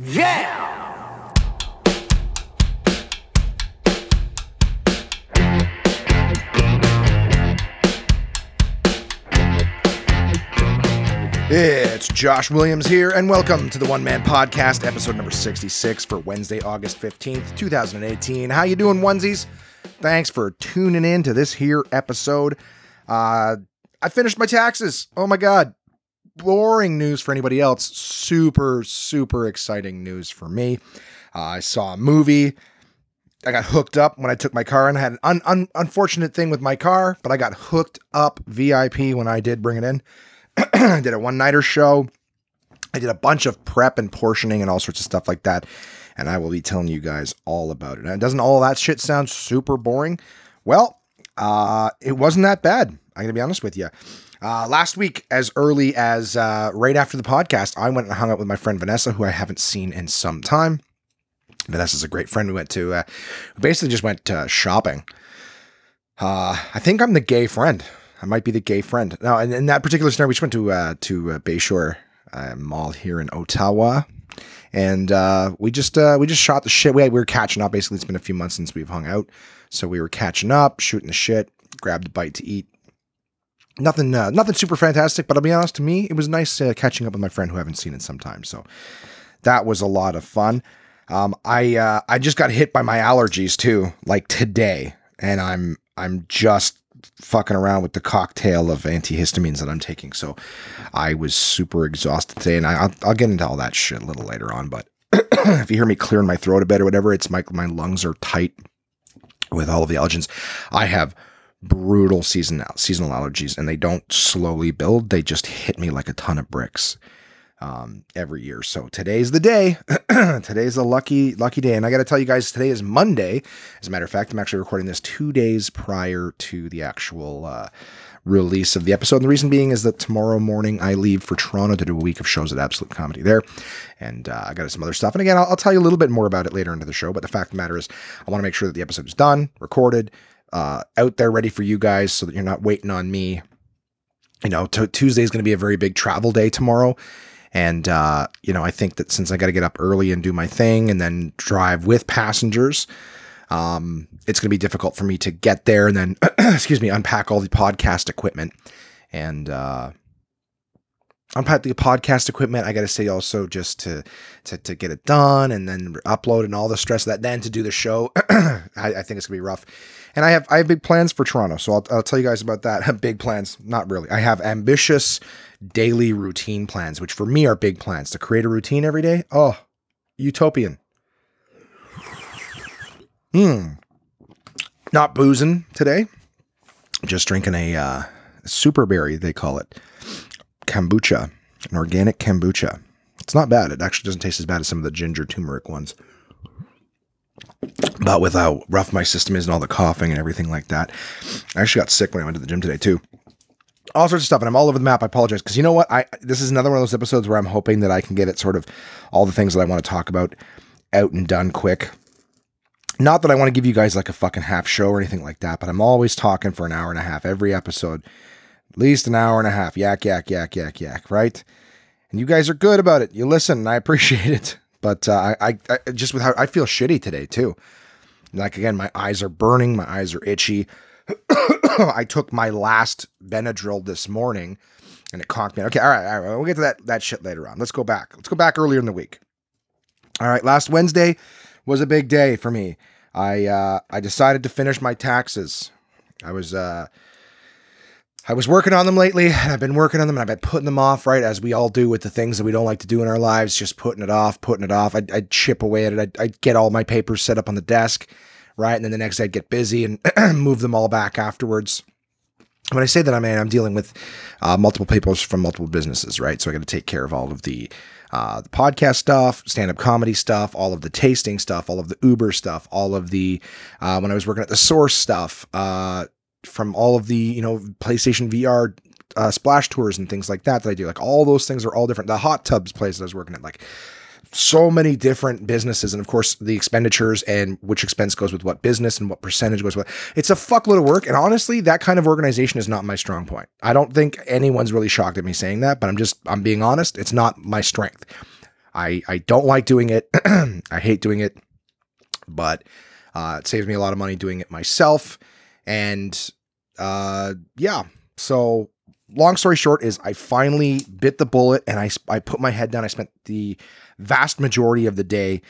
Yeah! It's Josh Williams here, and welcome to the One Man Podcast, episode number 66 for Wednesday, August 15th, 2018. How you doing, onesies? Thanks for tuning in to this here episode. Uh, I finished my taxes. Oh my god. Boring news for anybody else. Super, super exciting news for me. Uh, I saw a movie. I got hooked up when I took my car and I had an un- un- unfortunate thing with my car, but I got hooked up VIP when I did bring it in. I did a one nighter show. I did a bunch of prep and portioning and all sorts of stuff like that. And I will be telling you guys all about it. And doesn't all that shit sound super boring? Well, uh, it wasn't that bad. I'm going to be honest with you. Uh, last week, as early as uh, right after the podcast, I went and hung out with my friend Vanessa, who I haven't seen in some time. Vanessa's a great friend. We went to, uh, basically just went uh, shopping. Uh, I think I'm the gay friend. I might be the gay friend. Now, in, in that particular scenario, we just went to uh, to Bayshore Mall here in Ottawa, and we just we just shot the shit. We, we were catching up. Basically, it's been a few months since we've hung out, so we were catching up, shooting the shit, grabbed a bite to eat. Nothing, uh, nothing super fantastic, but I'll be honest. To me, it was nice uh, catching up with my friend who I haven't seen in some time. So that was a lot of fun. Um, I uh, I just got hit by my allergies too, like today, and I'm I'm just fucking around with the cocktail of antihistamines that I'm taking. So I was super exhausted today, and I, will I'll get into all that shit a little later on. But if you hear me clearing my throat a bit or whatever, it's my my lungs are tight with all of the allergens. I have brutal season seasonal allergies, and they don't slowly build; they just hit me like a ton of bricks um, every year. So today's the day. today's a lucky, lucky day. And I got to tell you guys, today is Monday. As a matter of fact, I'm actually recording this two days prior to the actual uh, release of the episode. And the reason being is that tomorrow morning I leave for Toronto to do a week of shows at Absolute Comedy there. And uh, I got some other stuff. And again, I'll, I'll tell you a little bit more about it later into the show. But the fact of the matter is, I want to make sure that the episode is done, recorded, uh, out there ready for you guys so that you're not waiting on me. You know, t- Tuesday is going to be a very big travel day tomorrow. And, uh, you know, I think that since I got to get up early and do my thing and then drive with passengers, um, it's going to be difficult for me to get there and then, excuse me, unpack all the podcast equipment and, uh, unpack the podcast equipment. I got to say also just to, to, to get it done and then upload and all the stress of that, then to do the show. I, I think it's gonna be rough. And I have, I have big plans for Toronto. So I'll, I'll tell you guys about that. big plans. Not really. I have ambitious, daily routine plans, which for me are big plans to create a routine every day. Oh, utopian. Hmm. Not boozing today. Just drinking a uh, super berry, they call it. Kombucha, an organic kombucha. It's not bad. It actually doesn't taste as bad as some of the ginger turmeric ones. But with how rough my system is and all the coughing and everything like that, I actually got sick when I went to the gym today too. All sorts of stuff and i'm all over the map. I apologize because you know what? I this is another one of those episodes where i'm hoping that i can get it sort of all the things that i want to talk about out and done quick. Not that i want to give you guys like a fucking half show or anything like that but i'm always talking for an hour and a half every episode. At least an hour and a half. Yak yak yak yak yak right? And you guys are good about it. You listen and i appreciate it but uh, I, I, just with how i feel shitty today too like again my eyes are burning my eyes are itchy I took my last Benadryl this morning and it conked me. Okay, all right, all right. We'll get to that that shit later on. Let's go back. Let's go back earlier in the week. All right, last Wednesday was a big day for me. I uh, I decided to finish my taxes. I was uh, I was working on them lately, and I've been working on them, and I've been putting them off, right, as we all do with the things that we don't like to do in our lives, just putting it off, putting it off. I'd, I'd chip away at it. I'd, I'd get all my papers set up on the desk right? And then the next day I'd get busy and move them all back afterwards. When I say that, I mean I'm dealing with uh, multiple people from multiple businesses, right? So I got to take care of all of the uh, the podcast stuff, stand up comedy stuff, all of the tasting stuff, all of the Uber stuff, all of the uh, when I was working at the Source stuff, uh, from all of the you know PlayStation VR uh, splash tours and things like that that I do. Like all those things are all different. The hot tubs place that I was working at, like so many different businesses and of course the expenditures and which expense goes with what business and what percentage goes with it's a fuckload of work and honestly that kind of organization is not my strong point i don't think anyone's really shocked at me saying that but i'm just i'm being honest it's not my strength I I don't like doing it. I hate doing it, but uh, it saves me a lot of money doing it myself. And uh, yeah, so long story short is I finally bit the bullet and I I put my head down. I spent the vast majority of the day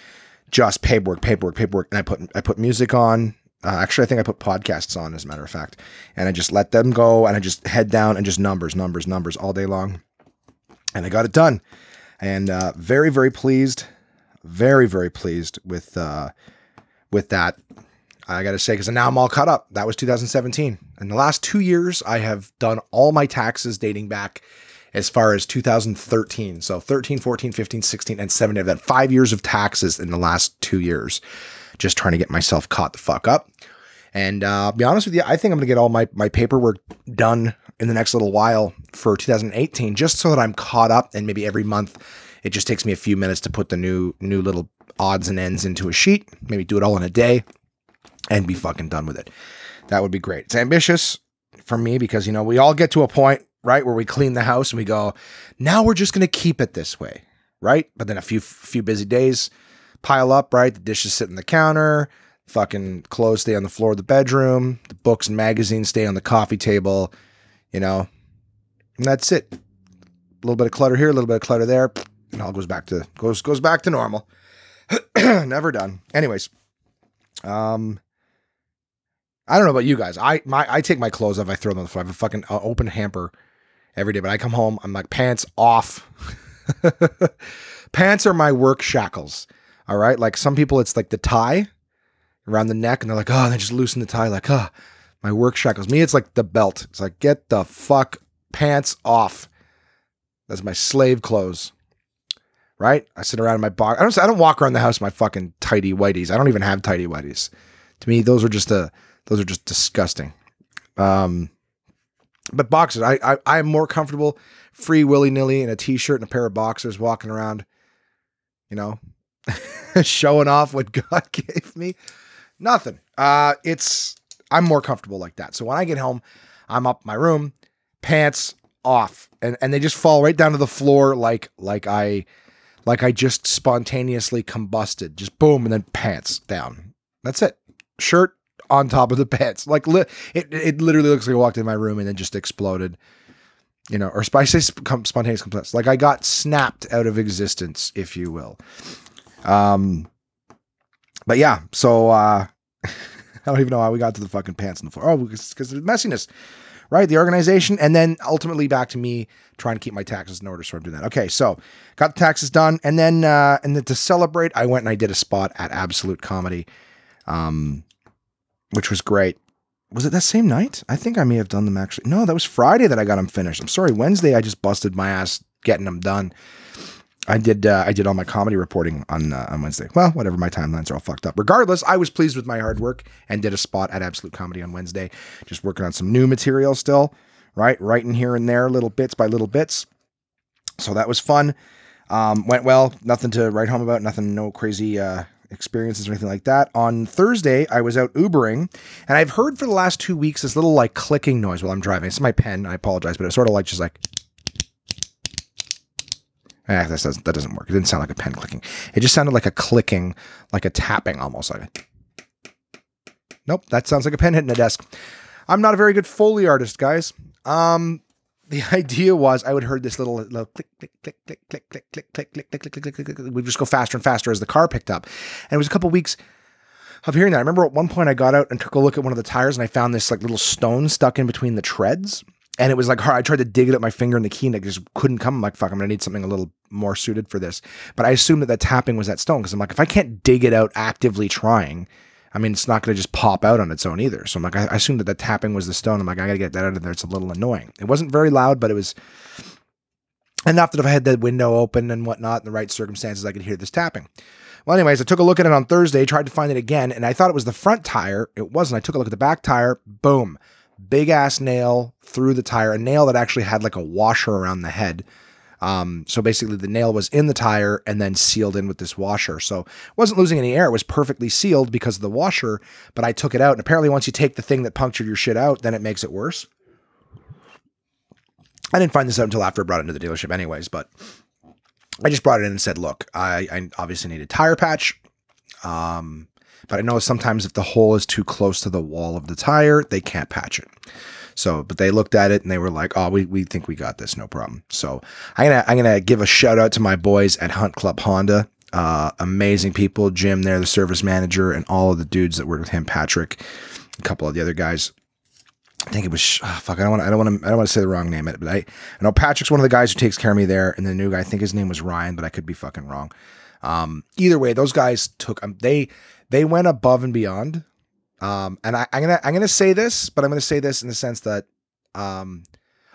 just paperwork, paperwork, paperwork, and I put I put music on. Uh, actually, I think I put podcasts on, as a matter of fact, and I just let them go, and I just head down and just numbers, numbers, numbers all day long, and I got it done, and uh, very, very pleased, very, very pleased with uh, with that. I got to say, because now I'm all caught up. That was 2017. In the last two years, I have done all my taxes dating back as far as 2013. So 13, 14, 15, 16, and 17. I've had five years of taxes in the last two years, just trying to get myself caught the fuck up. And uh, be honest with you, I think I'm going to get all my, my paperwork done in the next little while for 2018, just so that I'm caught up and maybe every month it just takes me a few minutes to put the new new little odds and ends into a sheet, maybe do it all in a day and be fucking done with it. That would be great. It's ambitious for me because, you know, we all get to a point, right, where we clean the house and we go, now we're just going to keep it this way, right? But then a few few busy days pile up, right? The dishes sit on the counter, fucking clothes stay on the floor of the bedroom, the books and magazines stay on the coffee table, you know. And that's it. A little bit of clutter here, a little bit of clutter there, and all goes back to goes goes back to normal. Never done. Anyways, um I don't know about you guys. I my I take my clothes off. I throw them on the floor. I have a fucking uh, open hamper every day. But I come home. I'm like pants off. pants are my work shackles. All right. Like some people, it's like the tie around the neck, and they're like, oh, and they just loosen the tie. Like, oh, my work shackles. Me, it's like the belt. It's like get the fuck pants off. That's my slave clothes. Right? I sit around in my box. I don't. I don't walk around the house in my fucking tidy whiteys. I don't even have tidy whiteys. To me, those are just a those are just disgusting. Um, but boxers, I, I I'm more comfortable free willy nilly in a t-shirt and a pair of boxers walking around, you know, showing off what God gave me. Nothing. Uh, it's I'm more comfortable like that. So when I get home, I'm up my room, pants off, and and they just fall right down to the floor like like I like I just spontaneously combusted. Just boom, and then pants down. That's it. Shirt on top of the pants. Like li- it, it literally looks like I walked in my room and then just exploded. You know, or I say spontaneous compliance. Like I got snapped out of existence, if you will. Um, but yeah, so uh, I don't even know how we got to the fucking pants on the floor. Oh, because of the messiness, right? The organization, and then ultimately back to me trying to keep my taxes in order. So I'm doing that. Okay, so got the taxes done, and then uh, and then to celebrate, I went and I did a spot at Absolute Comedy. Um, which was great. Was it that same night? I think I may have done them actually. No, that was Friday that I got them finished. I'm sorry, Wednesday I just busted my ass getting them done. I did uh, I did all my comedy reporting on uh, on Wednesday. Well, whatever, my timelines are all fucked up. Regardless, I was pleased with my hard work and did a spot at Absolute Comedy on Wednesday, just working on some new material still, right? Writing here and there, little bits by little bits. So that was fun. Um, went well. Nothing to write home about. Nothing. No crazy uh, experiences or anything like that. On Thursday, I was out Ubering, and I've heard for the last two weeks this little like clicking noise while I'm driving. It's my pen. I apologize, but it's sort of like just like. Eh, that doesn't, that doesn't work. It didn't sound like a pen clicking. It just sounded like a clicking, like a tapping almost. Like Nope, that sounds like a pen hitting a desk. I'm not a very good Foley artist, guys. Um, the idea was I would heard this little, little click, click, click, click, click, click, click, click, click, click, click, click, click. We'd just go faster and faster as the car picked up. And it was a couple weeks of hearing that. I remember at one point I got out and took a look at one of the tires and I found this like little stone stuck in between the treads. And it was like hard. I tried to dig it up my finger in the key and it just couldn't come. I'm like, fuck, I'm gonna need something a little more suited for this. But I assumed that that tapping was that stone because I'm like, if I can't dig it out actively trying, I mean, it's not going to just pop out on its own either. So I'm like, I, I assumed that the tapping was the stone. I'm like, I got to get that out of there. It's a little annoying. It wasn't very loud, but it was enough that if I had the window open and whatnot in the right circumstances, I could hear this tapping. Well, anyways, I took a look at it on Thursday, tried to find it again, and I thought it was the front tire. It wasn't. I took a look at the back tire. Boom. Big ass nail through the tire, a nail that actually had like a washer around the head. Um, so basically, the nail was in the tire and then sealed in with this washer. So wasn't losing any air. It was perfectly sealed because of the washer. But I took it out, and apparently, once you take the thing that punctured your shit out, then it makes it worse. I didn't find this out until after I brought it into the dealership, anyways. But I just brought it in and said, look, I, I obviously need a tire patch. Um, but I know sometimes if the hole is too close to the wall of the tire, they can't patch it. So, but they looked at it and they were like, "Oh, we, we think we got this, no problem." So, I'm gonna I'm gonna give a shout out to my boys at Hunt Club Honda. Uh, amazing people, Jim, there, the service manager, and all of the dudes that work with him, Patrick, a couple of the other guys. I think it was oh, fuck. I don't want. I don't want to. I don't want to say the wrong name. It, But I, I know Patrick's one of the guys who takes care of me there, and the new guy. I think his name was Ryan, but I could be fucking wrong. Um, either way, those guys took. Um, they they went above and beyond um, and I, am gonna I'm gonna say this, but I'm gonna say this in the sense that um,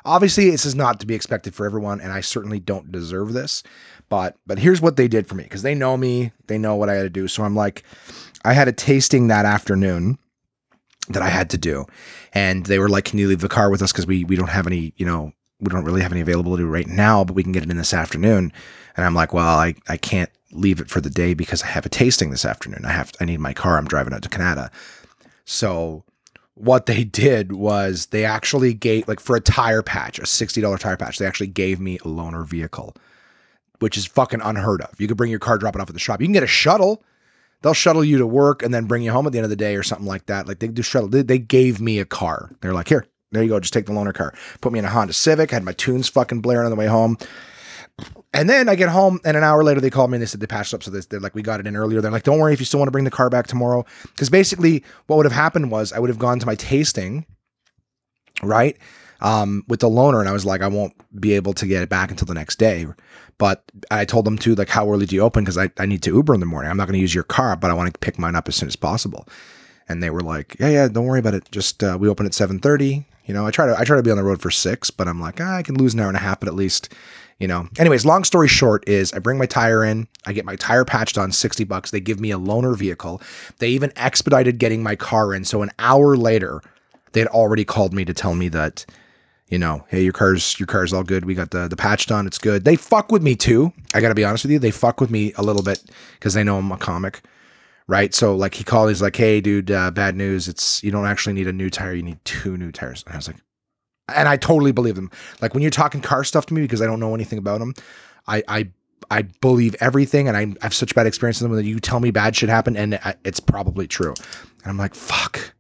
obviously this is not to be expected for everyone, and I certainly don't deserve this. But but here's what they did for me because they know me, they know what I had to do. So I'm like, I had a tasting that afternoon that I had to do, and they were like, "Can you leave the car with us because we we don't have any you know we don't really have any availability right now, but we can get it in this afternoon." And I'm like, "Well, I I can't." leave it for the day because I have a tasting this afternoon. I have I need my car. I'm driving out to Kanata. So what they did was they actually gave like for a tire patch, a $60 tire patch, they actually gave me a loaner vehicle, which is fucking unheard of. You could bring your car, drop it off at the shop. You can get a shuttle. They'll shuttle you to work and then bring you home at the end of the day or something like that. Like they do shuttle. They, they gave me a car. They're like, here, there you go. Just take the loaner car. Put me in a Honda Civic. I had my tunes fucking blaring on the way home. And then I get home, and an hour later they called me and they said they patched up. So they're like, we got it in earlier. They're like, don't worry if you still want to bring the car back tomorrow. Because basically, what would have happened was I would have gone to my tasting, right, um, with the loaner, and I was like, I won't be able to get it back until the next day. But I told them to like, how early do you open? Because I, I need to Uber in the morning. I'm not going to use your car, but I want to pick mine up as soon as possible. And they were like, yeah, yeah, don't worry about it. Just uh, we open at 7:30. You know, I try to I try to be on the road for six, but I'm like, ah, I can lose an hour and a half, but at least you know. Anyways, long story short is I bring my tire in, I get my tire patched on 60 bucks. They give me a loaner vehicle. They even expedited getting my car in. So an hour later, they had already called me to tell me that you know, hey, your car's your car's all good. We got the the patch done. It's good. They fuck with me too. I got to be honest with you. They fuck with me a little bit because they know I'm a comic, right? So like he called, he's like, hey, dude, uh, bad news. It's you don't actually need a new tire. You need two new tires. And I was like, and I totally believe them. Like when you're talking car stuff to me because I don't know anything about them, I I I believe everything, and I, I have such bad experiences with them that you tell me bad shit happened, and it's probably true. And I'm like, fuck,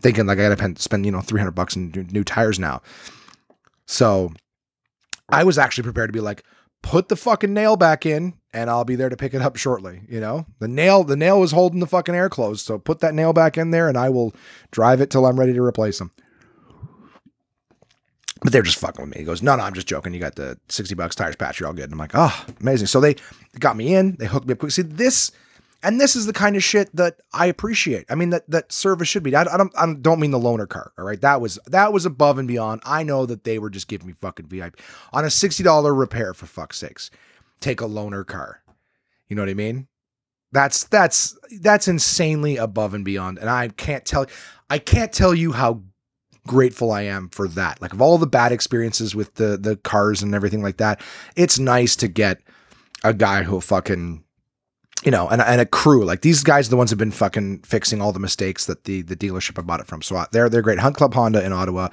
thinking like I gotta spend you know 300 bucks in new tires now. So I was actually prepared to be like, put the fucking nail back in, and I'll be there to pick it up shortly. You know, the nail the nail was holding the fucking air closed, so put that nail back in there, and I will drive it till I'm ready to replace them. But they're just fucking with me. He goes, no, no, I'm just joking. You got the 60 bucks tires patch. You're all good. And I'm like, oh, amazing. So they got me in. They hooked me up quick. See, this, and this is the kind of shit that I appreciate. I mean, that that service should be. I, I don't, I don't mean the loaner car. All right, that was that was above and beyond. I know that they were just giving me fucking VIP on a sixty dollar repair for fuck's sakes. Take a loaner car. You know what I mean? That's that's that's insanely above and beyond. And I can't tell I can't tell you how grateful I am for that. Like of all the bad experiences with the the cars and everything like that, it's nice to get a guy who fucking you know, and, and a crew like these guys are the ones who've been fucking fixing all the mistakes that the the dealership I bought it from. So uh, they're they're great. Hunt Club Honda in Ottawa,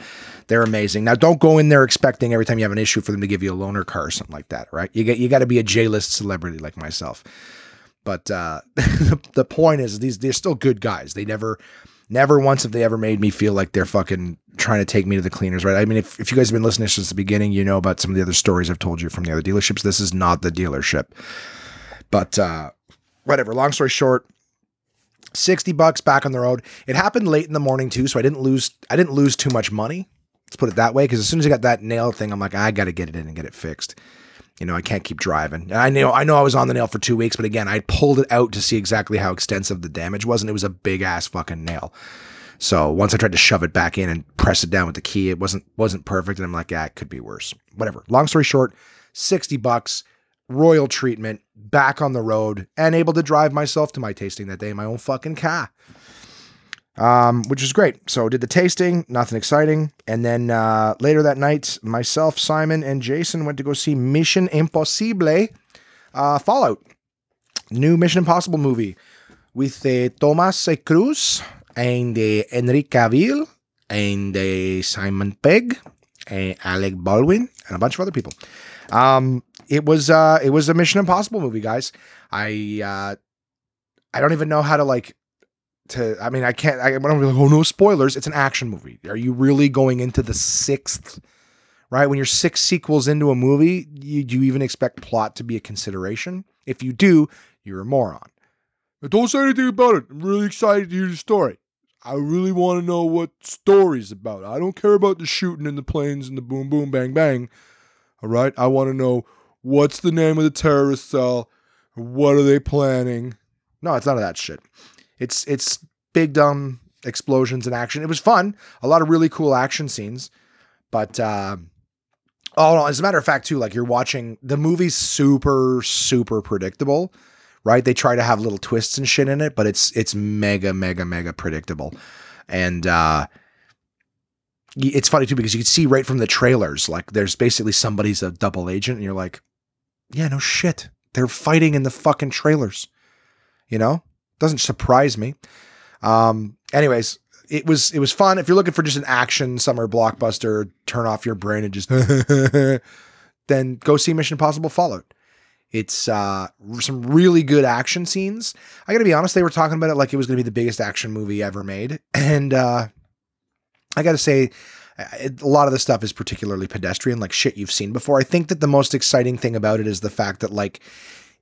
they're amazing. Now don't go in there expecting every time you have an issue for them to give you a loaner car or something like that, right? You get you got to be a J list celebrity like myself. But uh, the point is, these they're still good guys. They never Never once have they ever made me feel like they're fucking trying to take me to the cleaners, right? I mean, if, if you guys have been listening since the beginning, you know about some of the other stories I've told you from the other dealerships. This is not the dealership. But uh, whatever. Long story short, 60 bucks back on the road. It happened late in the morning too, so I didn't lose I didn't lose too much money. Let's put it that way. Because as soon as I got that nail thing, I'm like, I gotta get it in and get it fixed you know, I can't keep driving. And I know I know I was on the nail for two weeks, but again, I pulled it out to see exactly how extensive the damage was, and it was a big ass fucking nail. So once I tried to shove it back in and press it down with the key, it wasn't wasn't perfect, and I'm like, yeah, it could be worse. Whatever. Long story short, sixty bucks, royal treatment, back on the road, and able to drive myself to my tasting that day in my own fucking car um, which was great. So did the tasting, nothing exciting, and then uh, later that night, myself, Simon, and Jason went to go see Mission Impossible, uh, Fallout, new Mission Impossible movie with uh, Thomas Cruise and uh, Henry Cavill and uh, Simon Pegg, and Alec Baldwin, and a bunch of other people. Um, it was uh, it was a Mission Impossible movie, guys. I uh, I don't even know how to like to. I mean, I can't. I, don't be like, oh no spoilers. It's an action movie. Are you really going into the sixth? Right when you're six sequels into a movie, you, do you even expect plot to be a consideration? If you do, you're a moron. But don't say anything about it. I'm really excited to hear the story. I really want to know what story's about. I don't care about the shooting and the planes and the boom, boom, bang, bang. All right. I want to know what's the name of the terrorist cell. What are they planning? No, it's none of that shit. It's it's big dumb explosions and action. It was fun. A lot of really cool action scenes. But uh, oh, as a matter of fact, too, like you're watching the movie's super super predictable right? They try to have little twists and shit in it, but it's it's mega mega mega predictable. And uh it's funny too because you can see right from the trailers like there's basically somebody's a double agent and you're like, yeah, no shit. They're fighting in the fucking trailers. You know? Doesn't surprise me. Um anyways, it was it was fun. If you're looking for just an action summer blockbuster, turn off your brain and just then go see Mission Impossible Fallout. It's uh, some really good action scenes. I got to be honest, they were talking about it like it was to be the biggest action movie ever made, and uh, I got to say, a lot of the stuff is particularly pedestrian, like shit you've seen before. I think that the most exciting thing about it is the fact that, like,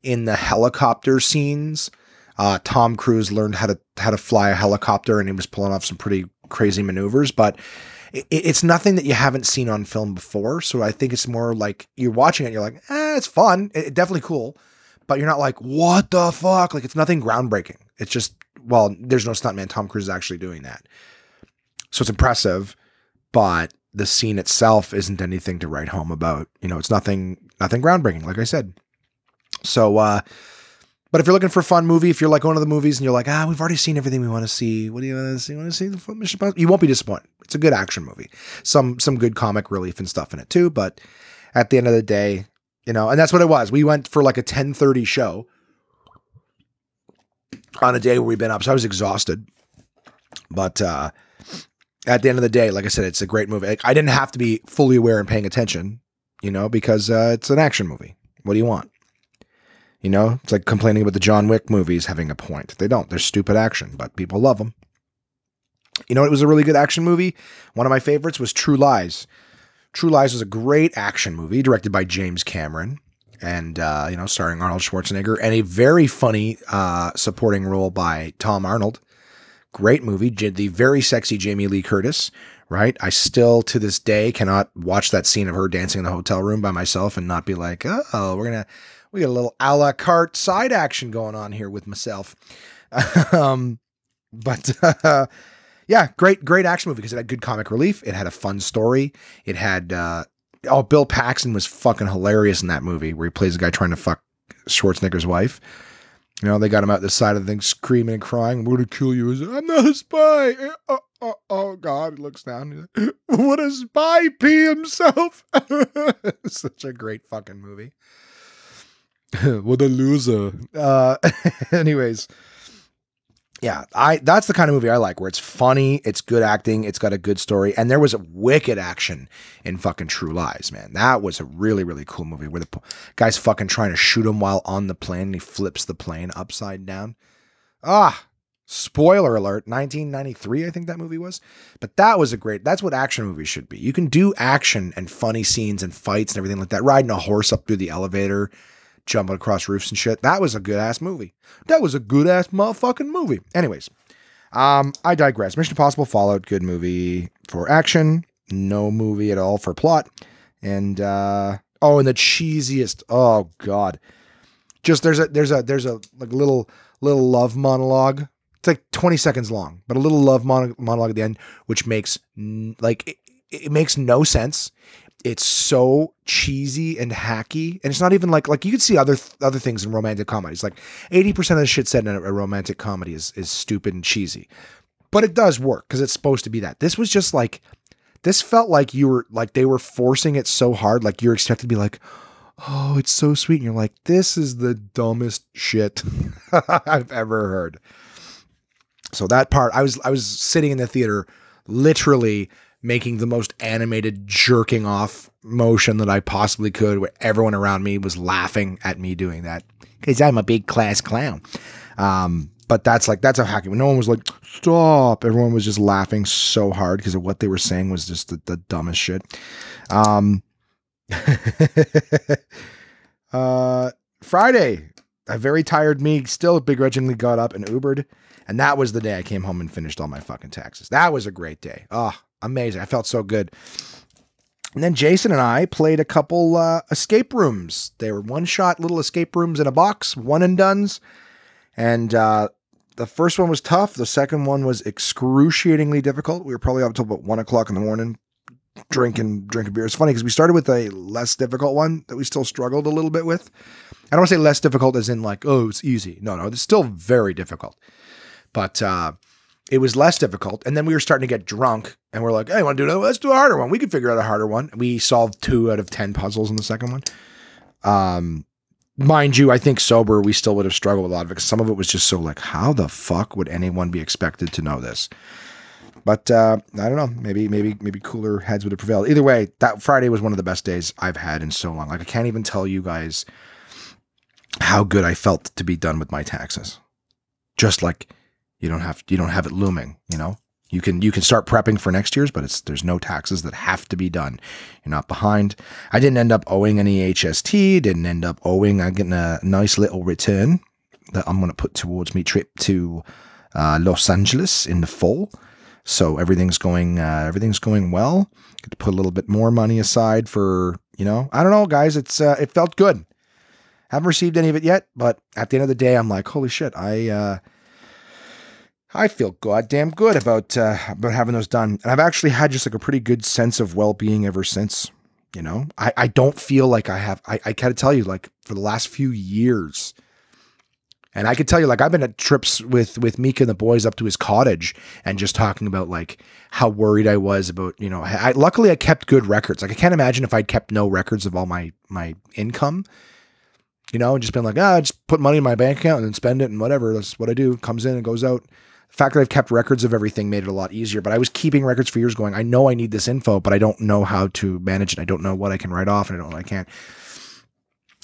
in the helicopter scenes, uh, Tom Cruise learned how to how to fly a helicopter, and he was pulling off some pretty crazy maneuvers, but it's nothing that you haven't seen on film before. So I think it's more like you're watching it, you're like, eh, it's fun. It, definitely cool. But you're not like, what the fuck? Like it's nothing groundbreaking. It's just, well, there's no stuntman. Tom Cruise is actually doing that. So it's impressive, but the scene itself isn't anything to write home about. You know, it's nothing, nothing groundbreaking, like I said. So, uh, but if you're looking for a fun movie, if you're like one of the movies and you're like, ah, we've already seen everything we want to see. What do you want to see? You want to see the Mission Impossible? You won't be disappointed. It's a good action movie. Some some good comic relief and stuff in it too. But at the end of the day, you know, and that's what it was. We went for like a 10:30 show on a day where we've been up, so I was exhausted. But uh, at the end of the day, like I said, it's a great movie. I didn't have to be fully aware and paying attention, you know, because uh, it's an action movie. What do you want? You know, it's like complaining about the John Wick movies having a point. They don't. They're stupid action, but people love them. You know, it was a really good action movie. One of my favorites was True Lies. True Lies was a great action movie directed by James Cameron and, uh, you know, starring Arnold Schwarzenegger and a very funny uh, supporting role by Tom Arnold. Great movie. The very sexy Jamie Lee Curtis, right? I still to this day cannot watch that scene of her dancing in the hotel room by myself and not be like, oh, we're going to we got a little a la carte side action going on here with myself. um, but uh, yeah, great, great action movie because it had good comic relief. It had a fun story. It had uh, oh, Bill Paxton was fucking hilarious in that movie where he plays a guy trying to fuck Schwarzenegger's wife. You know, they got him out the side of the thing screaming and crying. We're gonna kill you. I'm not a spy. Oh, oh, oh God. He looks down. Like, what a spy pee himself. Such a great fucking movie. what a loser. Uh, anyways, yeah, I that's the kind of movie I like where it's funny, it's good acting, it's got a good story, and there was a wicked action in fucking True Lies, man. That was a really really cool movie where the guy's fucking trying to shoot him while on the plane and he flips the plane upside down. Ah, spoiler alert, 1993 I think that movie was. But that was a great. That's what action movies should be. You can do action and funny scenes and fights and everything like that. Riding a horse up through the elevator jumping across roofs and shit. That was a good ass movie. That was a good ass motherfucking movie. Anyways, um, I digress. Mission Impossible Fallout, good movie for action, no movie at all for plot. And uh oh, and the cheesiest, oh god. Just there's a there's a there's a like little little love monologue. It's like 20 seconds long, but a little love mon- monologue at the end, which makes like it, it makes no sense it's so cheesy and hacky and it's not even like like you can see other other things in romantic comedies. Like 80% of the shit said in a, a romantic comedy is is stupid and cheesy. But it does work because it's supposed to be that. This was just like this felt like you were like they were forcing it so hard like you're expected to be like oh it's so sweet and you're like this is the dumbest shit i've ever heard. So that part i was i was sitting in the theater literally making the most animated jerking off motion that I possibly could, where everyone around me was laughing at me doing that because I'm a big class clown. Um, but that's like that's a hacking. No one was like, stop. Everyone was just laughing so hard because of what they were saying was just the, the dumbest shit. Um, uh, Friday, a very tired me still begrudgingly got up and Ubered. And that was the day I came home and finished all my fucking taxes. That was a great day. Oh, amazing. I felt so good. And then Jason and I played a couple uh, escape rooms. They were one shot little escape rooms in a box, one and done's. And uh, the first one was tough. The second one was excruciatingly difficult. We were probably up until about one o'clock in the morning drinking drinking beer. It's funny because we started with a less difficult one that we still struggled a little bit with. I don't want to say less difficult as in like, oh, it's easy. No, no, it's still very difficult. But uh, it was less difficult. And then we were starting to get drunk and we're like, hey, want to do another? Let's do a harder one. We can figure out a harder one. We solved two out of 10 puzzles in the second one. Um, mind you, I think sober, we still would have struggled with a lot of it because some of it was just so like, how the fuck would anyone be expected to know this? But uh, I don't know. Maybe, maybe, maybe cooler heads would have prevailed. Either way, that Friday was one of the best days I've had in so long. Like I can't even tell you guys how good I felt to be done with my taxes. Just like you don't have you don't have it looming, you know? You can you can start prepping for next year's, but it's there's no taxes that have to be done. You're not behind. I didn't end up owing any HST, didn't end up owing I'm getting a nice little return that I'm gonna put towards me trip to uh, Los Angeles in the fall. So everything's going uh, everything's going well. Get to put a little bit more money aside for, you know, I don't know, guys. It's uh, it felt good. Haven't received any of it yet, but at the end of the day, I'm like, holy shit, I uh, I feel goddamn good about uh, about having those done, and I've actually had just like a pretty good sense of well being ever since. You know, I, I don't feel like I have. I, I gotta tell you, like for the last few years, and I could tell you, like I've been at trips with with Mika and the boys up to his cottage, and just talking about like how worried I was about. You know, I luckily I kept good records. Like I can't imagine if I'd kept no records of all my my income. You know, and just been like, ah, just put money in my bank account and then spend it and whatever. That's what I do. Comes in and goes out fact that I've kept records of everything made it a lot easier. But I was keeping records for years going, I know I need this info, but I don't know how to manage it. I don't know what I can write off and I don't know what I can't.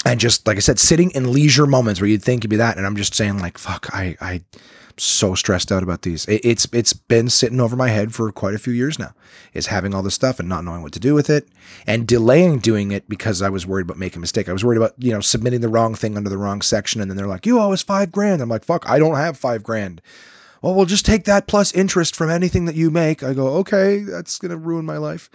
And just like I said, sitting in leisure moments where you'd think you'd be that. And I'm just saying, like, fuck, I, I, am so stressed out about these. It, it's it's been sitting over my head for quite a few years now. Is having all this stuff and not knowing what to do with it, and delaying doing it because I was worried about making a mistake. I was worried about you know submitting the wrong thing under the wrong section, and then they're like, "You owe us five grand." I'm like, "Fuck, I don't have five grand." Well, we'll just take that plus interest from anything that you make. I go, okay, that's going to ruin my life.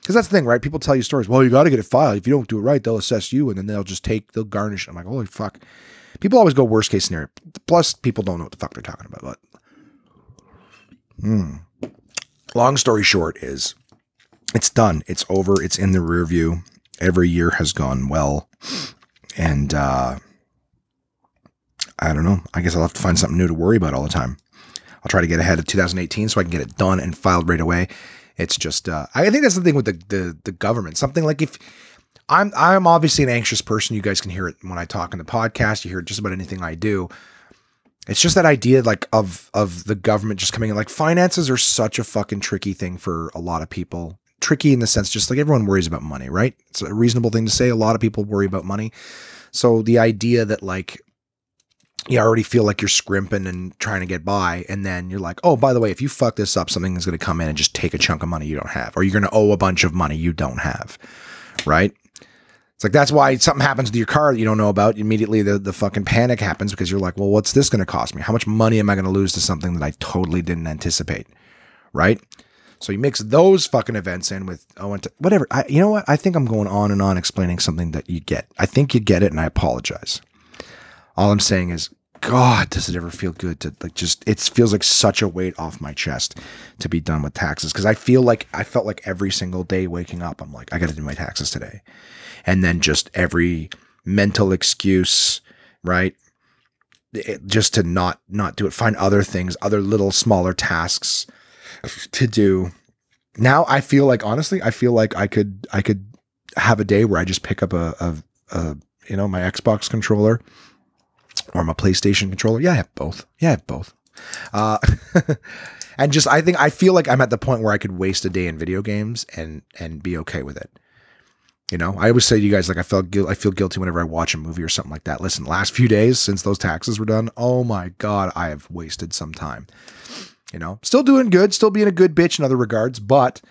Because that's the thing, right? People tell you stories. Well, you got to get it filed. If you don't do it right, they'll assess you and then they'll just take, they'll garnish. I'm like, holy fuck. People always go worst case scenario. Plus, people don't know what the fuck they're talking about. But, hmm. Long story short is it's done. It's over. It's in the rear view. Every year has gone well. And, uh, I don't know. I guess I'll have to find something new to worry about all the time. I'll try to get ahead of 2018 so I can get it done and filed right away. It's just uh, I think that's the thing with the, the the government. Something like if I'm I'm obviously an anxious person. You guys can hear it when I talk in the podcast. You hear it just about anything I do. It's just that idea like of of the government just coming in. Like finances are such a fucking tricky thing for a lot of people. Tricky in the sense just like everyone worries about money, right? It's a reasonable thing to say. A lot of people worry about money. So the idea that like you already feel like you're scrimping and trying to get by. And then you're like, oh, by the way, if you fuck this up, something is going to come in and just take a chunk of money you don't have, or you're going to owe a bunch of money you don't have. Right. It's like that's why something happens with your car that you don't know about. Immediately the, the fucking panic happens because you're like, well, what's this going to cost me? How much money am I going to lose to something that I totally didn't anticipate? Right. So you mix those fucking events in with oh, and whatever. I, you know what? I think I'm going on and on explaining something that you get. I think you get it, and I apologize. All I'm saying is God, does it ever feel good to like just it feels like such a weight off my chest to be done with taxes because I feel like I felt like every single day waking up I'm like I got to do my taxes today. And then just every mental excuse, right? It, just to not not do it find other things, other little smaller tasks to do. Now I feel like honestly, I feel like I could I could have a day where I just pick up a, a, a you know my Xbox controller or my PlayStation controller. Yeah, I have both. Yeah, I have both. Uh, and just I think I feel like I'm at the point where I could waste a day in video games and and be okay with it. You know, I always say to you guys like I felt gu- I feel guilty whenever I watch a movie or something like that. Listen, last few days since those taxes were done, oh my god, I have wasted some time. You know, still doing good, still being a good bitch in other regards, but